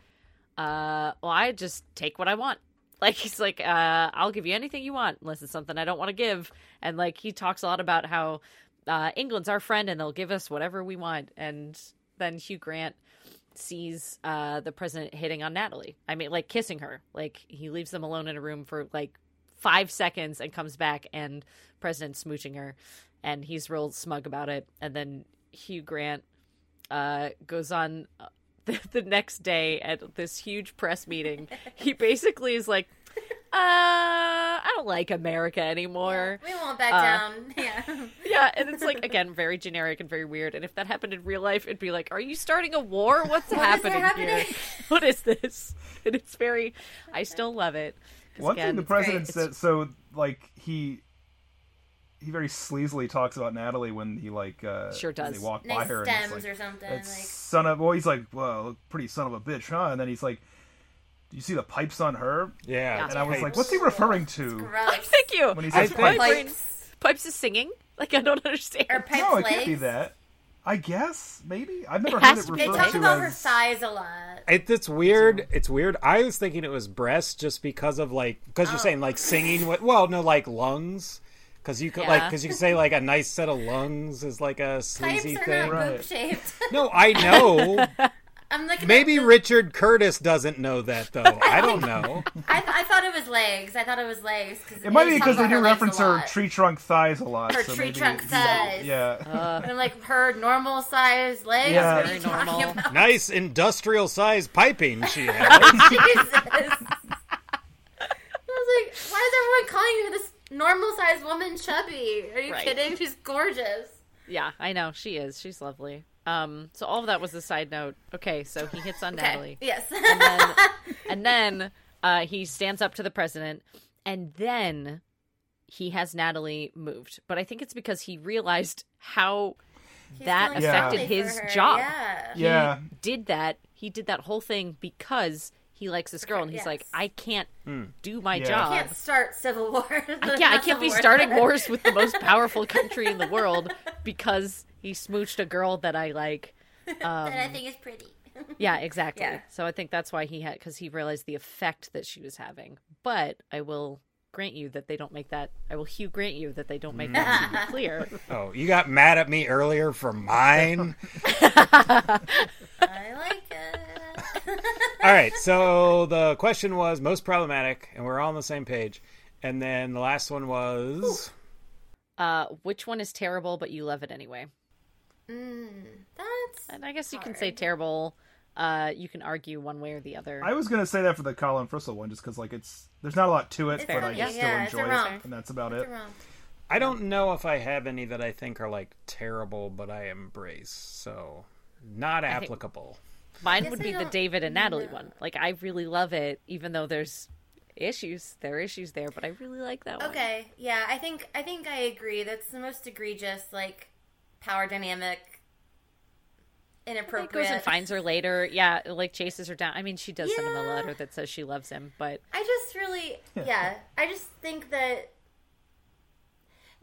uh, "Well, I just take what I want." Like he's like, uh, "I'll give you anything you want, unless it's something I don't want to give." And like he talks a lot about how uh, England's our friend and they'll give us whatever we want. And then Hugh Grant sees uh, the president hitting on Natalie. I mean, like kissing her. Like he leaves them alone in a room for like five seconds and comes back and president smooching her, and he's real smug about it. And then Hugh Grant uh, goes on uh, the, the next day at this huge press meeting. he basically is like, uh, I don't like America anymore. We won't back Uh, down. Yeah. Yeah, and it's like again very generic and very weird. And if that happened in real life, it'd be like, "Are you starting a war? What's is happening, here? What is this?" And it's very. I still love it. One again, thing the president great. said, so like he he very sleazily talks about Natalie when he like uh, Sure when does. They walk by Nice her and it's like, or something. "That's Like son of. Well, he's like, well, pretty son of a bitch, huh? And then he's like, do you see the pipes on her? yeah, And I was Hey, like, what's he referring to? gross. Thank you. When he says think- My pipes. Pipes is singing. Like I don't understand. Or pipes No, it legs. can't be that. I guess maybe I've never It heard has it to. They referred talk to about her as. thighs a lot. It, it's weird. It's weird. I was thinking it was breasts just because of like because you're Oh. saying like singing. With, well, no, like lungs. Because you could like because you could say like a nice set of lungs is like a Pipes sleazy are thing. not Right. No, I know. I'm looking. Maybe the, Richard Curtis doesn't know that though. I don't know. I, th- I thought it was legs. I thought it was legs. Cause It might be because they do reference her tree trunk thighs a lot. Her so tree maybe trunk thighs. Yeah. Uh, and like her normal size legs. Yeah. What are you Very normal. Nice industrial size piping she has. Jesus. I was like, why is everyone calling you this normal sized woman chubby? Are you Right. kidding? She's gorgeous. Yeah, I know she is. She's lovely. Um, so all of that was a side note. Okay, so he hits on Okay. Natalie, Yes. and then, and then uh, he stands up to the president, and then he has Natalie moved. But I think it's because he realized how He's that affected sorry his job. Yeah. he Yeah. did that. He did that whole thing because he likes this girl, and he's Yes. like, I can't do my Yeah. job. Can't start civil war. yeah, I can't be starting wars with the most powerful country in the world because he smooched a girl that I like. Um, that I think is pretty. yeah, exactly. Yeah. So I think that's why he had because he realized the effect that she was having. But I will grant you that they don't make that. I will Hugh grant you that they don't make that clear. Oh, you got mad at me earlier for mine. I like it. All right, so the question was most problematic, and we're all on the same page. And then the last one was Uh, which one is terrible, but you love it anyway? Mm, that's And I guess you can say terrible. Uh, you can argue one way or the other. I was gonna say that for the Colin Frissell one, just because like it's there's not a lot to it, It's but I funny, still yeah, enjoy it, and that's about It's it. I don't know if I have any that I think are like terrible, but I embrace. So not applicable. Mine would be the David and Natalie know. one. Like I really love it, even though there's issues. There are issues there, but I really like that one. Okay, yeah, I think I think I agree. That's the most egregious, like power dynamic, inappropriate. goes and finds her later. Yeah, like chases her down. I mean, she does send him a letter that says she loves him, but I just really, yeah, I just think that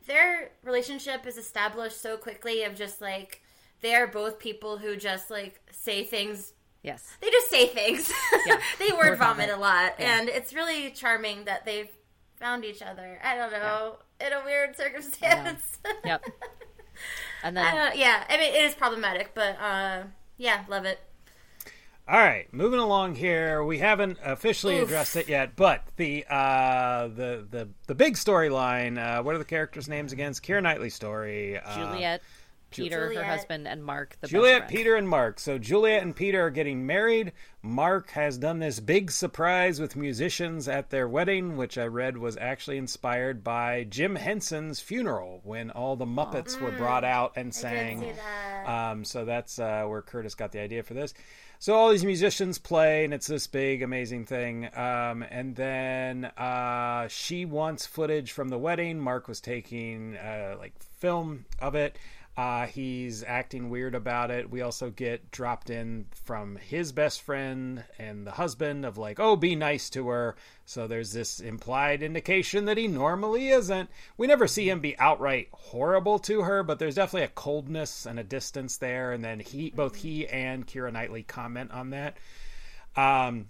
their relationship is established so quickly of just like they are both people who just like say things. yes, They just say things. Yeah. they word, Word vomit, vomit. a lot, Yeah. and it's really charming that they've found each other. I don't know, in a weird circumstance. yep. And then don't, yeah, I mean it is problematic, but uh, yeah, love it. All right, moving along here. We haven't officially Oof. addressed it yet, but the uh, the the the big storyline. Uh, what are the characters' names again? It's Keira Knightley story. Uh, Juliet, Peter, her Juliet. husband, and Mark, the Juliet. Peter, and Mark. So Juliet and Peter are getting married. Mark has done this big surprise with musicians at their wedding, which I read was actually inspired by Jim Henson's funeral when all the Muppets were brought out and sang. that. Um, so that's uh, where Curtis got the idea for this. So all these musicians play, and it's this big, amazing thing. Um, and then uh, she wants footage from the wedding. Mark was taking uh, like film of it. Uh, he's acting weird about it. We also get dropped in from his best friend and the husband of like, oh, be nice to her. So there's this implied indication that he normally isn't. We never see him be outright horrible to her, but there's definitely a coldness and a distance there. And then he, both he and Keira Knightley comment on that. Um,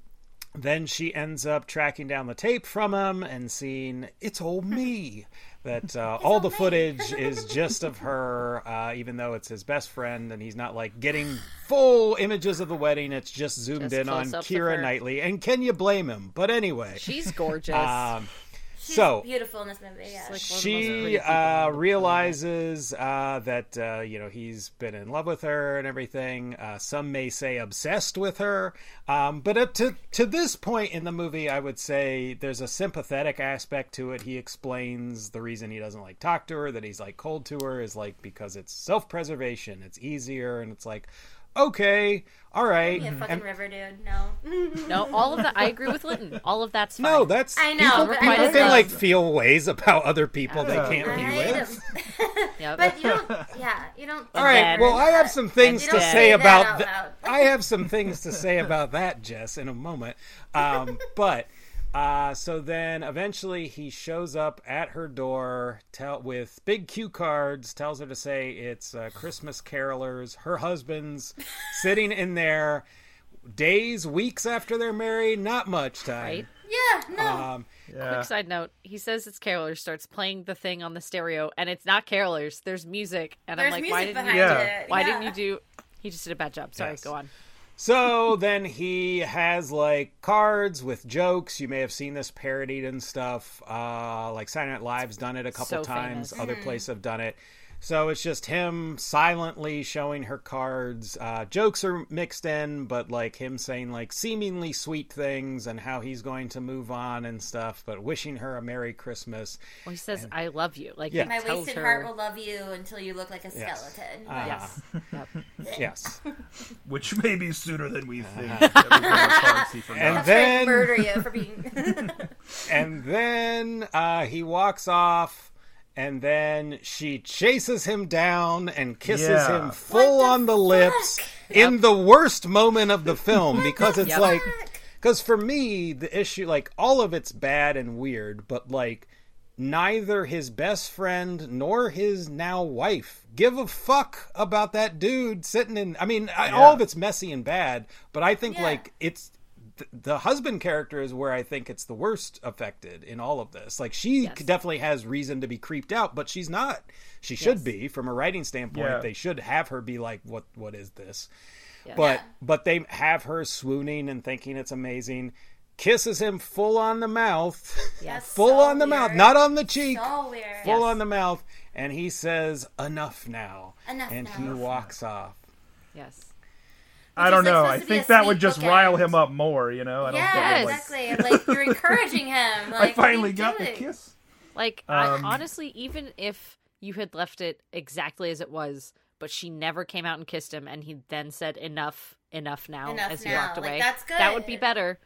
then she ends up tracking down the tape from him and seeing it's all me. That uh, all the me. footage is just of her, uh, even though it's his best friend, and he's not like getting full images of the wedding. It's just zoomed Just in on Keira. Knightley. And can you blame him? But anyway, She's gorgeous. um, She's so beautiful in this movie. Yeah. like one of the most she uh, realizes uh, that uh, you know he's been in love with her and everything. Uh, some may say obsessed with her, um, but up to to this point in the movie, I would say there's a sympathetic aspect to it. He explains the reason he doesn't like talk to her, that he's like cold to her, is like because it's self preservation. It's easier, and it's like okay, all right. Be a fucking And- river, dude. No. no, all of that. I agree with Linton. All of that's fine. no, that's I know, People, but people I can like feel ways about other people they Yeah. can't I be with. him. Yep. but you don't. Yeah, you don't. All right. Well, I have some things to say say that about. th- I have some things to say about that, Jess, in a moment. Um, but uh, so then eventually he shows up at her door, tell with big cue cards, tells her to say it's uh, Christmas carolers. Her husband's sitting in there, days, weeks after they're married. Not much time. Right? Yeah. No. Um, Yeah. Quick side note: He says it's carolers. Starts playing the thing on the stereo, and it's not carolers. There's music, and There's I'm like, why didn't you? Yeah. Why yeah. didn't you do? He just did a bad job. Sorry. Yes. Go on. So then he has like cards with jokes. You may have seen this parodied and stuff. Uh, like Saturday Night Live's done it a couple So times. famous. Other places have done it. So it's just him silently showing her cards. Uh, jokes are mixed in, but like him saying like seemingly sweet things and how he's going to move on and stuff, but wishing her a Merry Christmas. Well, he says, "I love you." Like Yeah. My tells wasted her. heart will love you until you look like a Yes. skeleton. Uh, Yes. Yes. Which may be sooner than we think. Everything is And now. Then- murder you for being. and then uh, he walks off, and then she chases him down and kisses Yeah. him full What the on the lips fuck? in the worst moment of the film because it's Yep. like, because for me the issue, like all of it's bad and weird, but like neither his best friend nor his now wife give a fuck about that dude sitting in. I mean, I, all of it's messy and bad, but I think Yeah. like it's th- the husband character is where I think it's the worst affected in all of this. Like she Yes. definitely has reason to be creeped out, but she's not. She should Yes. be from a writing standpoint. Yeah. They should have her be like, "What? What is this?" Yeah. But Yeah. but they have her swooning and thinking it's amazing. Kisses him full on the mouth, Yes. full So on the mouth, not on the cheek, so weird. full Yes. on the mouth, and he says, "Enough now," Enough and now. he walks off. Yes. I don't Which is, like, know. I supposed to be think that would just bookend. rile him up more. You know. I don't yeah, think it, like, exactly. Like you're encouraging him. Like, I finally got you the kiss. Like Um, I, honestly, even if you had left it exactly as it was, but she never came out and kissed him, and he then said enough, enough now Enough as he now. walked Like, away. that's That would be good. better.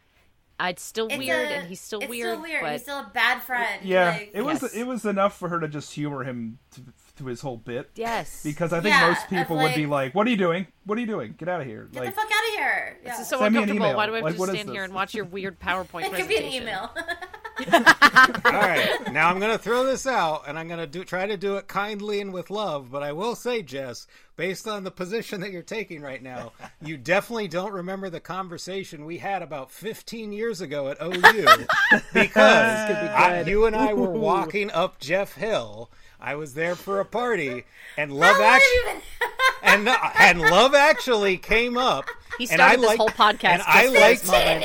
it's still It's weird, a- and he's still it's weird. Still weird. But He's still a bad friend. Yeah, Like, it was Yes. it was enough for her to just humor him to, to his whole bit. yes, Because I think Yeah, most of people would be like- like, "What are you doing? What are you doing? Get out of here!" Get like, the fuck out of here. Yeah. this is so Send me an uncomfortable. email. Why do I have Like, to stand here and watch your weird PowerPoint it could be an presentation? email. All right, now I'm going to throw this out, and I'm going to do try to do it kindly and with love. But I will say, Jess, based on the position that you're taking right now, you definitely don't remember the conversation we had about 15 years ago at OU because I- you and I were walking up Jeff Hill. I was there for a party, and Love How long have you Actually, and and Love Actually came up. He and I started this liked- whole podcast and I for this liked moment.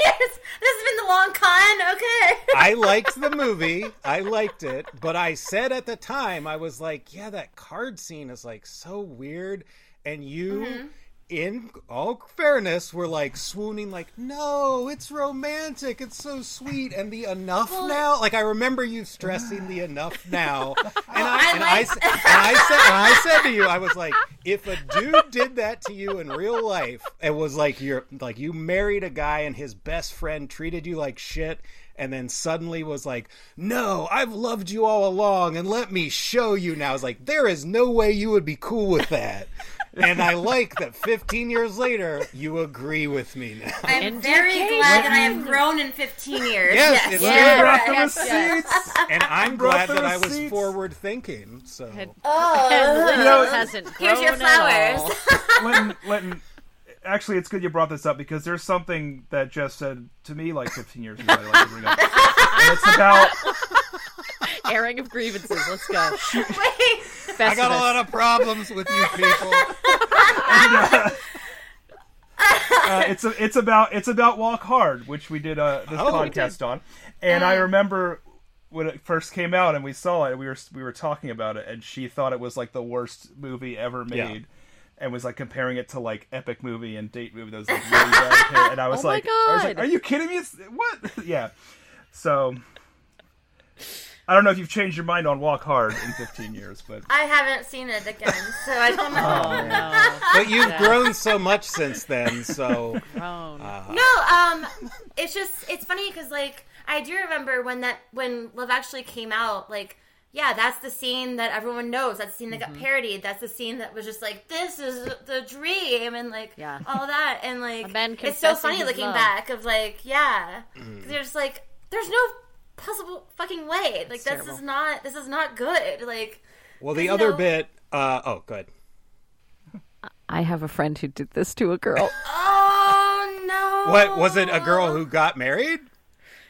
This has been the long con. Okay. I liked the movie. I liked it, but I said at the time I was like, "Yeah, that card scene is like so weird." And you, Mm-hmm. In all fairness, we were like swooning, like, "No, it's romantic. It's so sweet." And the enough now, like I remember you stressing the enough now, and I, I and, I, and I said, and I said to you, I was like, if a dude did that to you in real life, it was like you're like you married a guy and his best friend treated you like shit and then suddenly was like, "No, I've loved you all along, and let me show you now." I was like, "There is no way you would be cool with that." And I like that. Fifteen years later, you agree with me now. I'm And very decay. glad that I have grown in 15 years. Yes, Yes. it's Yeah. brought the Yes, yes. And I'm glad that I was forward thinking. So Oh. And Linda know, hasn't Here's your flowers. all. Linton, Linton, actually, it's good you brought this up because there's something that Jess said to me like 15 years ago. I'd like to bring up. And it's about Airing of grievances. Let's go. Wait. I got a lot of problems with you people. uh, it's a, it's about it's about Walk Hard, which we did uh, this Oh, we podcast on, and I remember when it first came out and we saw it, we were we were talking about it, and she thought it was like the worst movie ever made. Yeah. And was like comparing it to like epic movie and date movie that was like really bad. And I was Oh my like, I was like, God. "Are you kidding me? It's, what?" yeah. So I don't know if you've changed your mind on Walk Hard in 15 years, but I haven't seen it again, so I don't know. Oh no. But you've Yeah. grown so much since then. So Grown. No, um, it's just it's funny because like I do remember when that when Love Actually came out, like yeah, that's the scene that everyone knows. That's the scene that Mm-hmm. got parodied. That's the scene that was just like this is the dream and like Yeah. all that and like it's so funny looking love. back of like yeah, Mm. 'Cause you're just like there's no possible fucking way. Like this terrible. is not this is not good. Like well, the other know- bit. Uh, oh, good. I have a friend who did this to a girl. oh no, What was it? A girl who got married?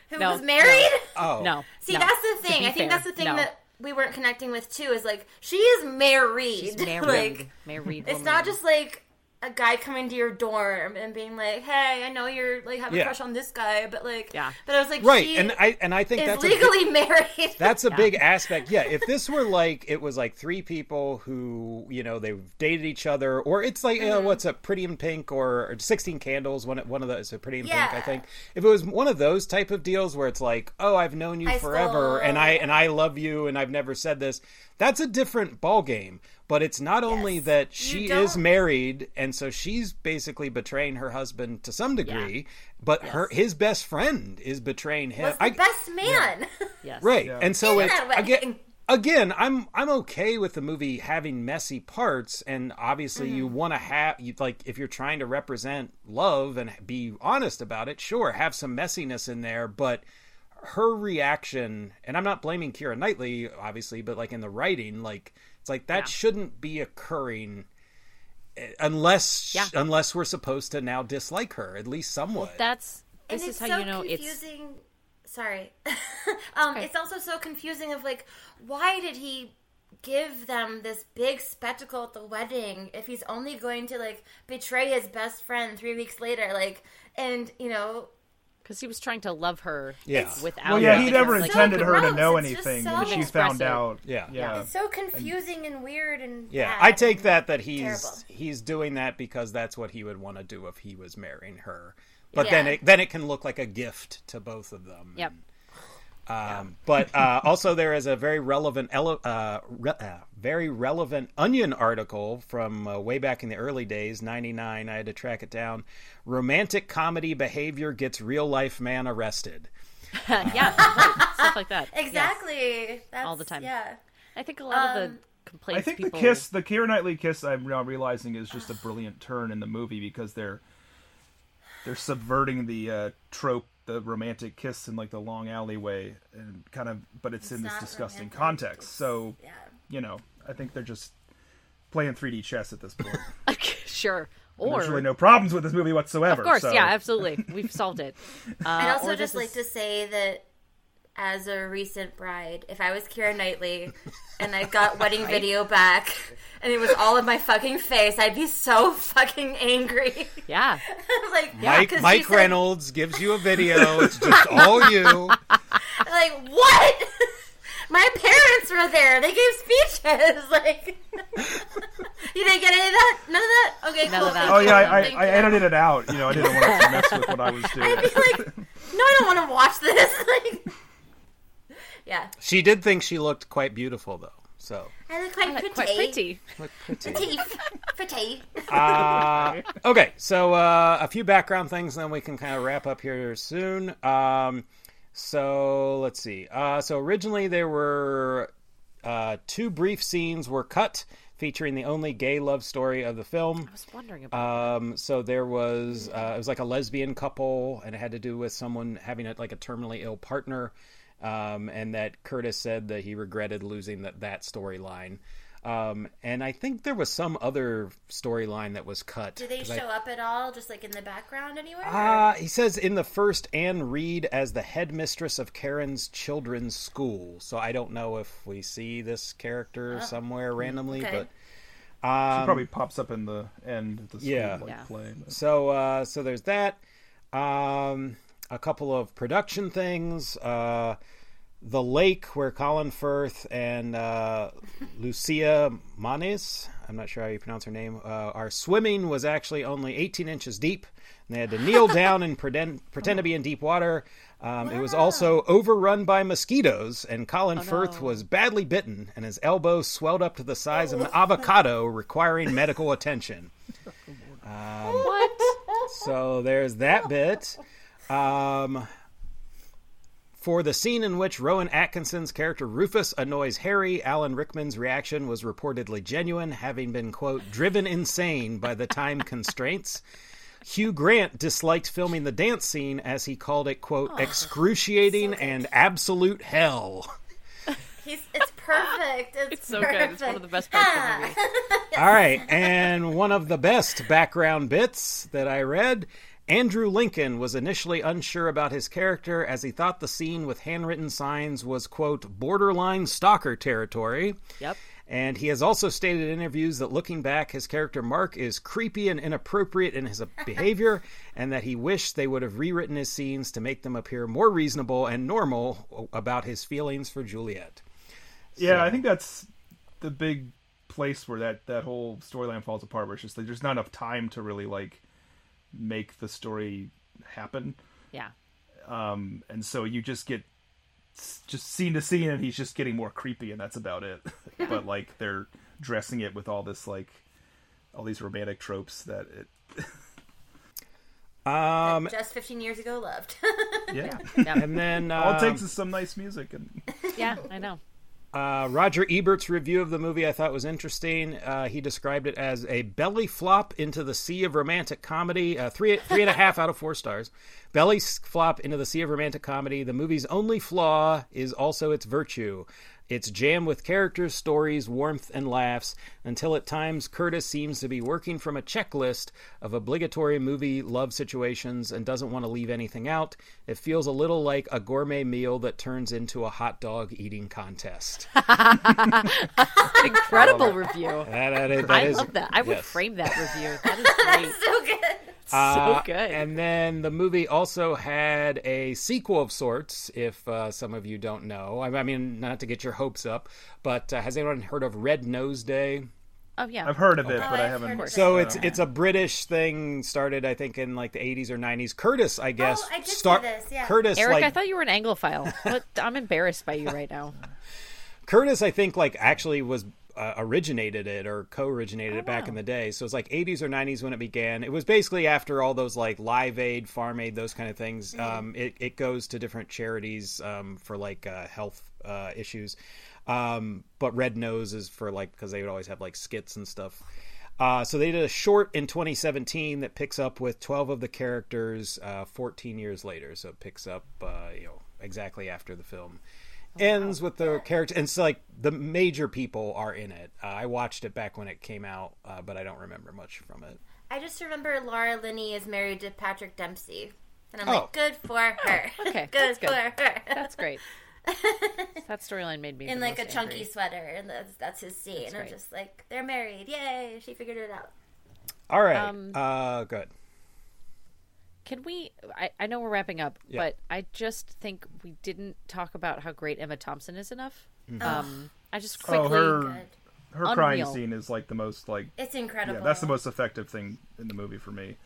who No, was married? Oh, No. See, no. that's the thing. I think fair, that's the thing no. that we weren't connecting with too. Is like she is married. She's married. like married. it's not just like a guy coming to your dorm and being like, "Hey, I know you're like have a Yeah. crush on this guy," but like, Yeah. But I was like, right. And I and I think that's a big- legally married. That's a big aspect. Yeah, if this were like it was like three people who you know they've dated each other, or it's like uh, Mm-hmm. what's a Pretty in Pink or, or Sixteen Candles. One one of those, a Pretty in Pink, I think. If it was one of those type of deals where it's like, oh, I've known you High forever, school. and I and I love you, and I've never said this. That's a different ball game. But it's not only that she is married, and so she's basically betraying her husband to some degree. But her his best friend is betraying him. was the I- best man. Yes. Right. Yeah. And so In it's again again, I'm I'm okay with the movie having messy parts and obviously you Mm-hmm. want to have you like if you're trying to represent love and be honest about it, sure, have some messiness in there, but her reaction and I'm not blaming Keira Knightley obviously, but like in the writing like it's like that Yeah. shouldn't be occurring eh, unless Yeah. unless we're supposed to now dislike her at least somewhat. That's and this it's is how so you know it's confusing. Sorry, um, okay. it's also so confusing. Of like, why did he give them this big spectacle at the wedding if he's only going to like betray his best friend three weeks later? Like, and you know, because he was trying to love her. Yeah. Without. well, yeah, Yeah. he never So intended her to know It's anything, so- and she Express found out. Yeah. yeah. it's so confusing and weird and Yeah, bad I take that that he's terrible. he's doing that because that's what he would want to do if he was marrying her. But then it then it can look like a gift to both of them. Yep. Um, but uh, also, there is a very relevant, ele- uh, re- uh, very relevant Onion article from uh, way back in the early days, '99. I had to track it down. Romantic comedy behavior gets real life man arrested. yeah, right. stuff like that. Yes. Exactly. That's, All the time. Yeah. I think a lot of Um, the complaints. I think people... the kiss, the Keira Knightley kiss, I'm now realizing is just a brilliant turn in the movie because they're they're subverting the uh, trope, the romantic kiss in like the long alleyway, and kind of, but it's, in this disgusting romantic, context. it's- So Yeah. you know, I think they're just playing 3D chess at this point. sure. Or There's really no problems with this movie whatsoever. of course, so- yeah, absolutely. We've solved it. Uh, I'd also or just this like to say that as a recent bride, if I was Keira Knightley and I got wedding video back and it was all in my fucking face, I'd be so fucking angry. Yeah, like, Mike, 'cause she Mike said- Reynolds gives you a video. It's just all you. Like, what? my parents were there. They gave speeches. Like, you didn't get any of that? None of that? Okay, None cool. of that. Oh yeah, I, I, I edited it out. You know, I didn't want to mess with what I was doing. I'd be like, no, I don't want to watch this. Like, yeah, She did think she looked quite beautiful, though. So I look quite pretty. quite pretty. looked pretty. Pretty. pretty. Uh, okay, so uh, a few background things, then we can kind of wrap up here soon. Um, so let's see. Uh, so originally there were uh, two brief scenes were cut featuring the only gay love story of the film. I was wondering about. Um, so there was uh, it was like a lesbian couple, and it had to do with someone having a, like a terminally ill partner, um, and that Curtis said that he regretted losing that that storyline. Um, and I think there was some other storyline that was cut. Do they 'cause I- show up at all, just like in the background anywhere? uh, he says in the first Anne Reid as the headmistress of Karen's children's school. So I don't know if we see this character somewhere randomly, okay. but She probably pops up in the end of the school Yeah. like Yeah. play. but- So uh, so there's that. Um, a couple of production things. Uh, the lake where Colin Firth and uh, Lucia Moniz, I'm not sure how you pronounce her name, uh, are swimming was actually only 18 inches deep. And they had to kneel down and pretend, pretend to be in deep water. Um, It was also overrun by mosquitoes, and Colin Firth was badly bitten, and his elbow swelled up to the size of an avocado, requiring medical attention. what? So there's that bit. Um, for the scene in which Rowan Atkinson's character Rufus annoys Harry, Alan Rickman's reaction was reportedly genuine, having been, quote, driven insane by the time constraints. Hugh Grant disliked filming the dance scene as he called it, quote, excruciating and absolute hell. He's, it's perfect. It's, It's so perfect. good. It's one of the best parts of the movie. All right, and one of the best background bits that I read Andrew Lincoln was initially unsure about his character as he thought the scene with handwritten signs was, quote, borderline stalker territory. Yep. And he has also stated in interviews that looking back, his character Mark is creepy and inappropriate in his behavior, and that he wished they would have rewritten his scenes to make them appear more reasonable and normal about his feelings for Juliet. Yeah, I think that's the big place where that that whole storyline falls apart. Where it's just like there's not enough time to really like make the story happen, Yeah. um, and so you just get just scene to scene, and he's just getting more creepy, and that's about it. but like they're dressing it with all this like all these romantic tropes that it Um, Just 15 years ago, loved. yeah. Yeah. and then all it um, takes is some nice music and yeah, I know. Uh, Roger Ebert's review of the movie I thought was interesting. Uh, he described it as a belly flop into the sea of romantic comedy. Uh, three three and a half out of four stars. Belly flop into the sea of romantic comedy. The movie's only flaw is also its virtue. It's jammed with characters, stories, warmth, and laughs, until at times Curtis seems to be working from a checklist of obligatory movie love situations and doesn't want to leave anything out. It feels a little like a gourmet meal that turns into a hot dog eating contest. Incredible review. That, that is, that I is- love that. I would yes. frame that review. That is great. so good. Uh, so good. And then the movie also had a sequel of sorts, if uh, some of you don't know. I I mean, not to get your hopes up, but uh, has anyone heard of Red Nose Day? Oh yeah. I've heard of it, Oh, but I I've haven't. heard of it. So uh, it's it's a British thing started I think in like the 80s or 90s. Curtis, I guess. Oh, I did see start this, yeah. Curtis Eric, like I thought you were an Anglophile. What? I'm embarrassed by you right now. Curtis, I think, like actually was uh, originated it or co-originated it back wow. in the day. So it's like 80s or 90s when it began. It was basically after all those like Live Aid, Farm Aid, those kind of things. Um, it it goes to different charities um, for like uh, health uh, issues. Um, but Red Nose is for like because they would always have like skits and stuff. Uh, so they did a short in 2017 that picks up with 12 of the characters uh, 14 years later. So it picks up, uh, you know, exactly after the film ends with the character, and so like the major people are in it. Uh, I watched it back when it came out, uh, but I don't remember much from it. I just remember Laura Linney is married to Patrick Dempsey, and I'm Oh. like, good for her. okay, good that's for her. That's great. That storyline made me in like a most chunky sweater, and that's that's his scene. That's and I'm just like, they're married, yay! She figured it out. All right, Um, uh, good. Can we? I, I know we're wrapping up, Yeah. but I just think we didn't talk about how great Emma Thompson is enough. Um, I just quickly. Oh, her Good. her crying Unreal. scene is like the most like It's incredible. yeah, that's the most effective thing in the movie for me.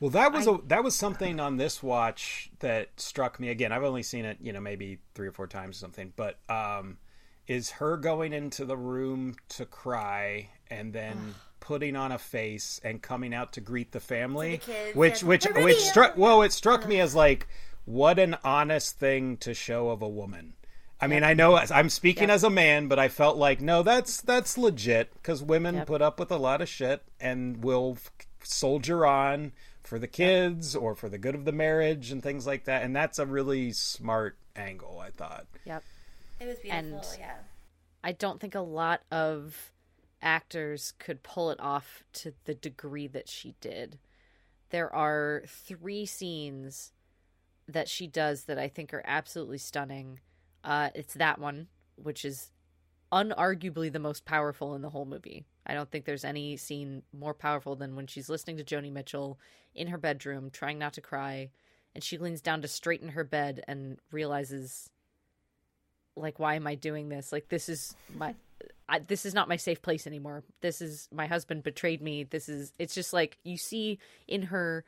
Well, that was a that was something on this watch that struck me. Again, I've only seen it, you know, maybe three or four times or something. But um, is her going into the room to cry and then putting on a face and coming out to greet the family, the which which Olivia! which struck well, it struck me as like what an honest thing to show of a woman. I mean, I know I'm speaking Yep. as a man, but I felt like no, that's that's legit because women Yep. put up with a lot of shit and will f- soldier on for the kids or for the good of the marriage and things like that. And that's a really smart angle, I thought. Yep. It was beautiful. And- yeah. I don't think a lot of actors could pull it off to the degree that she did. There are three scenes that she does that I think are absolutely stunning. Uh, it's that one, which is unarguably the most powerful in the whole movie. I don't think there's any scene more powerful than when she's listening to Joni Mitchell in her bedroom, trying not to cry, and she leans down to straighten her bed and realizes like why am i doing this like this is my I, this is not my safe place anymore. This is my husband betrayed me. This is it's just like you see in her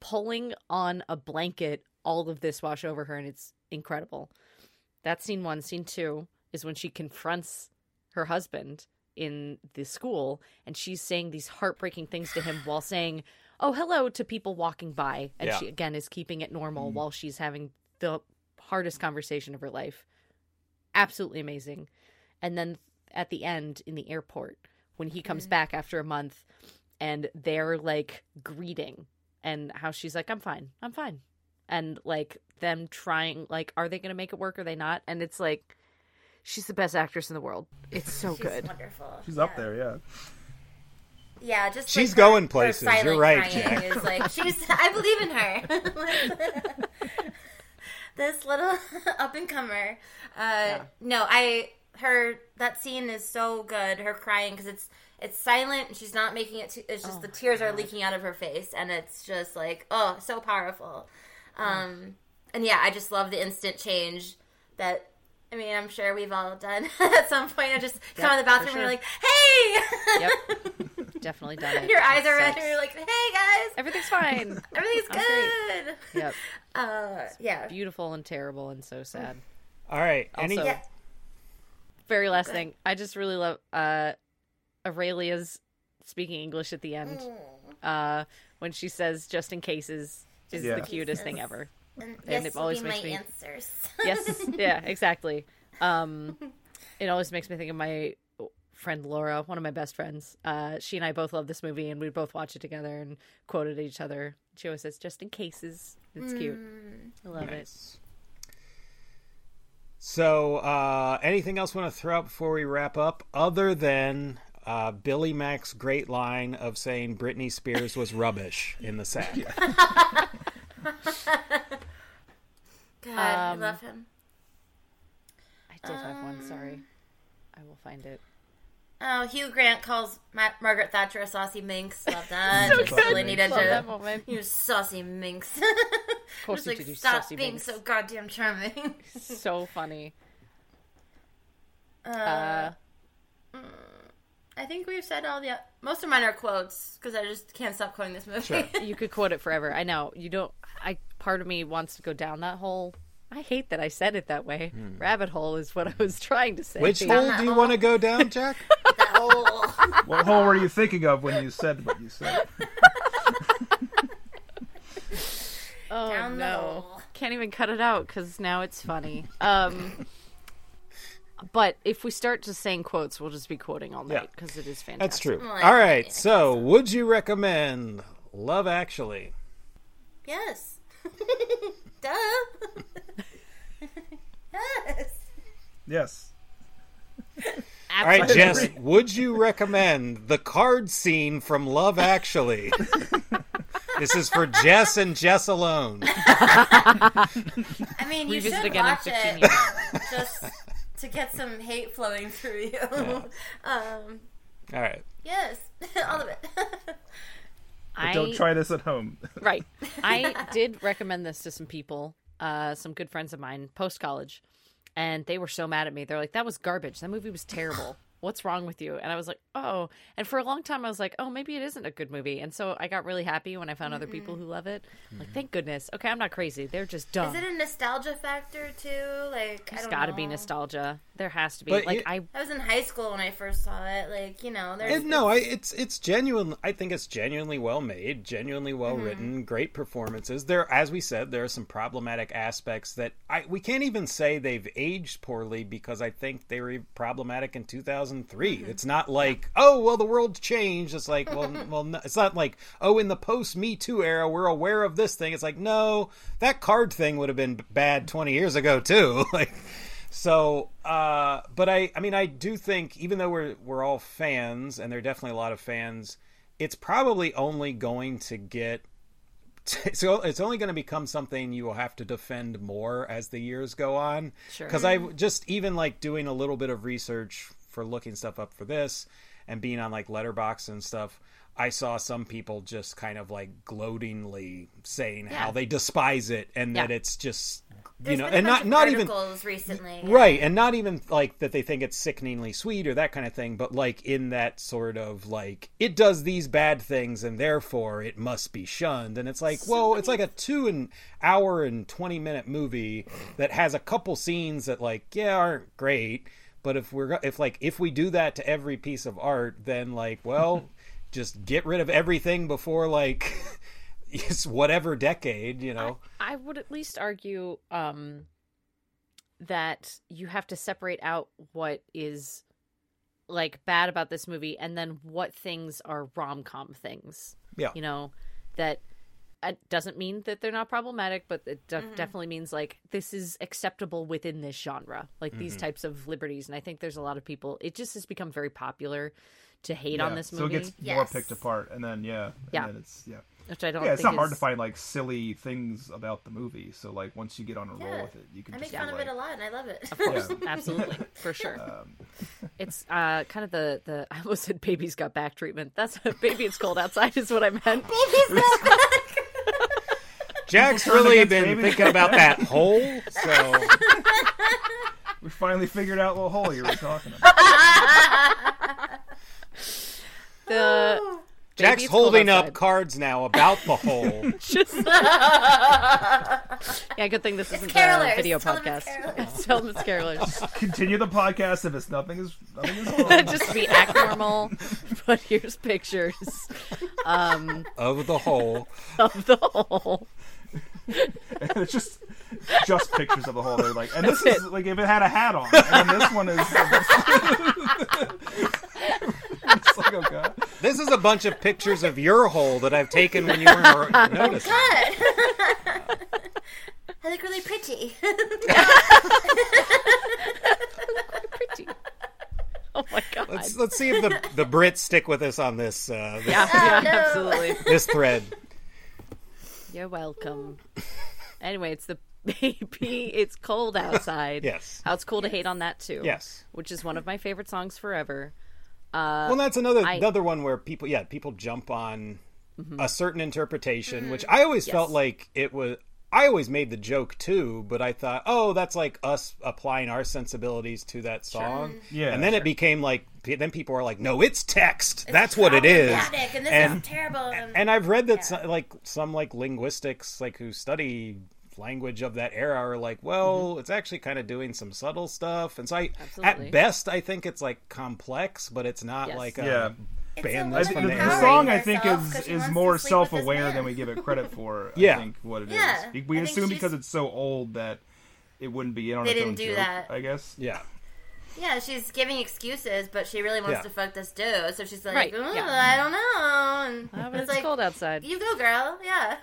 pulling on a blanket all of this wash over her and it's incredible. That's scene one scene two is when she confronts her husband in the school and she's saying these heartbreaking things to him while saying oh hello to people walking by. And Yeah. she again is keeping it normal mm-hmm. while she's having the hardest conversation of her life. Absolutely amazing. And then at the end in the airport, when he comes back after a month and they're like greeting and how she's like, I'm fine, I'm fine. And like them trying, like, are they going to make it work? Or are they not? And it's like, she's the best actress in the world. It's so She's good. wonderful. She's yeah. up there, yeah. Yeah, just She's like, going places. her You're right, crying Jack. Is like she's. I believe in her. this little up and comer. Uh, No, I her that scene is so good. Her crying because it's it's silent. and She's not making it. Too, it's just Oh, the tears are leaking out of her face, and it's just like oh, so powerful. Um, and yeah, I just love the instant change that. I mean, I'm sure we've all done at some point. I just come Yep, in the bathroom for and sure. you're like, "Hey!" Yep. Definitely done it. Your eyes are red, and you're like, "Hey guys, Everything's fine. everything's I'm great. good." yep. Uh, yeah, Beautiful and terrible and so sad. All right. Any, Also- yeah. Very last Okay. thing. I just really love uh Aurelia's speaking English at the end. Uh when she says just in cases is Yeah. the cutest thing ever. And, And yes, it always makes my me- answers. Yes. yeah, exactly. Um it always makes me think of my friend Laura, one of my best friends. Uh she and I both love this movie and we both watch it together and quoted each other. She always says just in cases. It's cute. Mm. I love it. Nice. So, uh, anything else want to throw out before we wrap up, other than uh, Billy Mack's great line of saying Britney Spears was rubbish in the sack? God, I Um, love him. I did have one, sorry. I will find it. Oh, Hugh Grant calls Ma- Margaret Thatcher a saucy minx. Love that. So Just really needed Love to. that moment. You saucy minx. course you like, did, you stop saucy being minx." so goddamn charming. So funny. Uh, Uh I think we've said all the most of mine are quotes because I just can't stop quoting this movie. Sure. You could quote it forever. I know you don't. I part of me wants to go down that hole. I hate that I said it that way. Rabbit hole is what I was trying to say. Which hole do you want to go down, Jack? that whole What hole were you thinking of when you said what you said? Oh Down no! hole. Can't even cut it out because now it's funny. Um, but if we start just saying quotes, we'll just be quoting all Yeah. night because it is fantastic. That's true. Well, All right. yeah. So, would you recommend Love Actually? yes. Duh. yes. Yes. All right, Jess, would you recommend the card scene from Love Actually? this is for Jess and Jess alone. I mean, you Revisit should again in watch 15 it years. just to get some hate flowing through you. Um, All right. yes, all of it. I Don't try this at home. right. I did recommend this to some people, uh, some good friends of mine, post college, and they were so mad at me. They're like, "That was garbage. That movie was terrible. What's wrong with you?" And I was like, "Oh." And for a long time, I was like, "Oh, maybe it isn't a good movie." And so I got really happy when I found other people who love it. I'm like, thank goodness. Okay, I'm not crazy. They're just dumb. Is it a nostalgia factor too? Like, I There's got to be nostalgia. There has to be. But like you- I I was in high school when I first saw it. Like, you know, there's And no, I, it's it's genuine. I think it's genuinely well made, genuinely well Mm-hmm. written, great performances. There, as we said, there are some problematic aspects that I we can't even say they've aged poorly because I think they were problematic in 2003. Mm-hmm. It's not like oh well the world changed. It's like well well no, it's not like oh in the post Me Too era we're aware of this thing. It's like no that card thing would have been bad 20 years ago too. like. So, uh, but I, I mean, I do think even though we're we're all fans, and there are definitely a lot of fans, it's probably only going to get. So it's only going to become something you will have to defend more as the years go on. Sure. Because I just even like doing a little bit of research for looking stuff up for this, and being on like Letterboxd and stuff. I saw some people just kind of like gloatingly saying how they despise it and that it's just you There's know and not not even recently. yeah. Right, and not even like that they think it's sickeningly sweet or that kind of thing, but like in that sort of like it does these bad things and therefore it must be shunned. And it's like, well, it's like a two and hour and twenty minute movie that has a couple scenes that like yeah aren't great, but if we're if like if we do that to every piece of art, then like well, just get rid of everything before like it's whatever decade, you know. I would at least argue um, that you have to separate out what is like bad about this movie and then what things are rom com things. Yeah. You know, that it doesn't mean that they're not problematic, but it de- definitely means like this is acceptable within this genre, like these types of liberties. And I think there's a lot of people, it just has become very popular to hate on Yeah, this So movie, it gets more picked apart, and then yeah, and Yeah. then it's yeah, which I don't yeah. It's think not hard to find like silly things about the movie. So like once you get on a roll with it, you can I just make fun be of it a lot, and I love it. Of course, Yeah. absolutely, for sure. um, It's uh, kind of the the I almost said baby's got back treatment. That's what baby. It's cold outside is what I meant. Jack's really been baby. thinking about that hole, so we finally figured out what hole you were talking about. The Jack's Baby, it's cold holding up cards now about the hole. just yeah. Good thing this isn't a carolers. video Tell them it's podcast. carolers. Tell them it's carolers. Continue the podcast if it's nothing is nothing is wrong. just be act normal, but here's pictures um, of the hole. of the hole. And it's just just pictures of the hole. They're like, and this is like if it had a hat on, and then this one is. it's like oh god. This is a bunch of pictures of your hole that I've taken when you weren't noticing. I look really pretty. look Pretty. Oh my god. Let's let's see if the the Brits stick with us on this uh, this, yeah, yeah, no. absolutely. this thread. You're welcome. Anyway, it's the baby. It's cold outside. Yes. How it's cool to hate on that too. Yes. Which is one of my favorite songs forever. Uh, well, that's another I- another one where people, yeah, people jump on mm-hmm. a certain interpretation, mm-hmm. which I always felt like it was. I always made the joke too, but I thought, oh, that's like us applying our sensibilities to that song. Yeah, and then sure. it became like, then people are like, no, it's text. that's what it is. And this And- is terrible. And, And I've read that Yeah. some, like some like linguistics, like who study language of that era, are like, well, mm-hmm. it's actually kind of doing some subtle stuff. And so, I, Absolutely. at best, I think it's like complex, but it's not Yes. like a Yeah. A ban this from the the, empowering the song I think herself is 'cause she is more to sleep with this self-aware than we give it credit for. Yeah. I think what it is. Yeah, We I assume because it's so old that it wouldn't be in on They its didn't own do joke, that. I guess. Yeah. yeah, she's giving excuses, but she really wants Yeah. to fuck this dude. So she's like, Right, yeah. I don't know. And but it's it's like, cold outside. you go, girl. Yeah.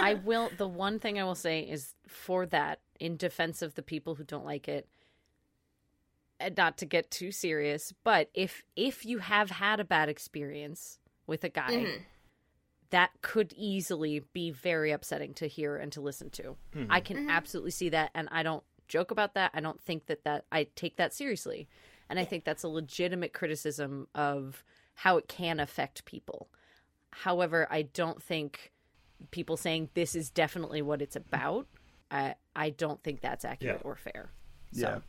I will. The one thing I will say is for that, in defense of the people who don't like it, and Uh, not to get too serious, but if if you have had a bad experience with a guy, Mhm. that could easily be very upsetting to hear and to listen to. Mm-hmm. I can mm-hmm. absolutely see that, and I don't joke about that. I don't think that that I take that seriously, and I think that's a legitimate criticism of how it can affect people. However, I don't think people saying this is definitely what it's about. I I don't think that's accurate Yeah. or fair. Yeah.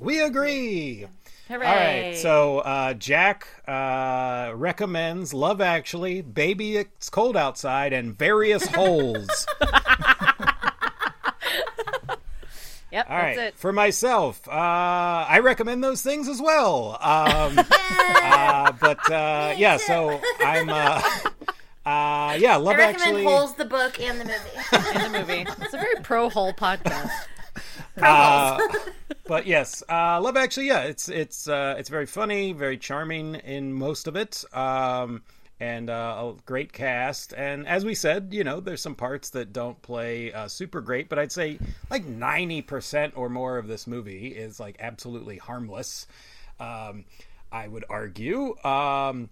We agree. Hooray! All right, so uh, Jack uh, recommends Love Actually, Baby It's Cold Outside, and Various Holes. yep, All that's it. for myself, uh, I recommend those things as well. Um, uh, but uh, yeah, so I'm. Uh, uh, yeah, I Love recommend Actually. Holes the book and the movie. In the movie, it's a very pro hole podcast. Pro Uh, but yes, uh, Love Actually, yeah, it's it's uh, it's very funny, very charming in most of it, um, and uh, a great cast. And as we said, you know, there's some parts that don't play uh, super great, but I'd say like ninety percent or more of this movie is like absolutely harmless. Um, I would argue. Um,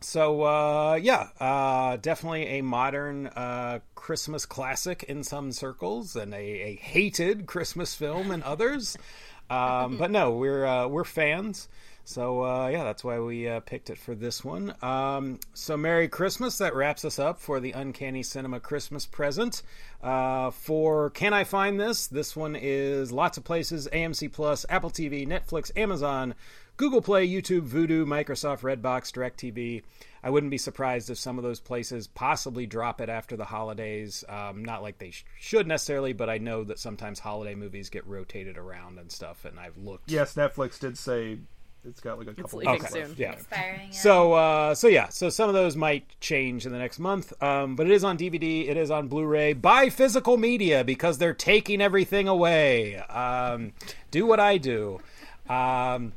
so uh, yeah, uh, definitely a modern uh, Christmas classic in some circles, and a, a hated Christmas film in others. Um, but no, we're uh, we're fans. So uh, yeah, that's why we uh, picked it for this one. Um, so Merry Christmas! That wraps us up for the Uncanny Cinema Christmas present. Uh, for Can I Find This? This one is lots of places: AMC Plus, Apple TV, Netflix, Amazon. Google Play, YouTube, Vudu, Microsoft, Redbox, DirecTV. I wouldn't be surprised if some of those places possibly drop it after the holidays. Um, not like they sh- should necessarily, but I know that sometimes holiday movies get rotated around and stuff, and I've looked. Yes, Netflix did say it's got like a couple leaving weeks soon. left. Yeah. Expiring. yeah. So, uh, so yeah, so some of those might change in the next month, um, but it is on DVD, it is on Blu-ray. Buy physical media because they're taking everything away. Um, do what I do. Um,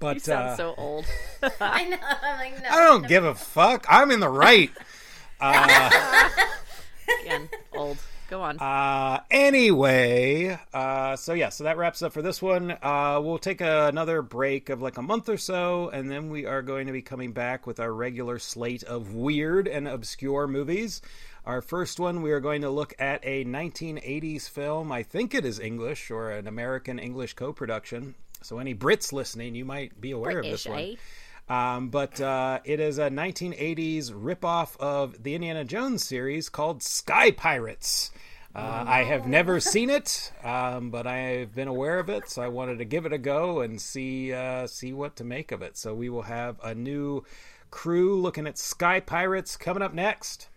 but You sound uh, so old. I know. I'm like, no. I don't give a fuck. I'm in the right. Again, old. Go on. Uh, anyway, uh, so yeah, so that wraps up for this one. Uh, we'll take a, another break of like a month or so, and then we are going to be coming back with our regular slate of weird and obscure movies. Our first one, we are going to look at a 1980s film. I think it is English or an American English co production. So, any Brits listening, you might be aware of this one. eh? Um, but uh, it is a 1980s ripoff of the Indiana Jones series called Sky Pirates. Uh, I have never seen it, um, but I've been aware of it, so I wanted to give it a go and see uh, see what to make of it. So we will have a new crew looking at Sky Pirates coming up next.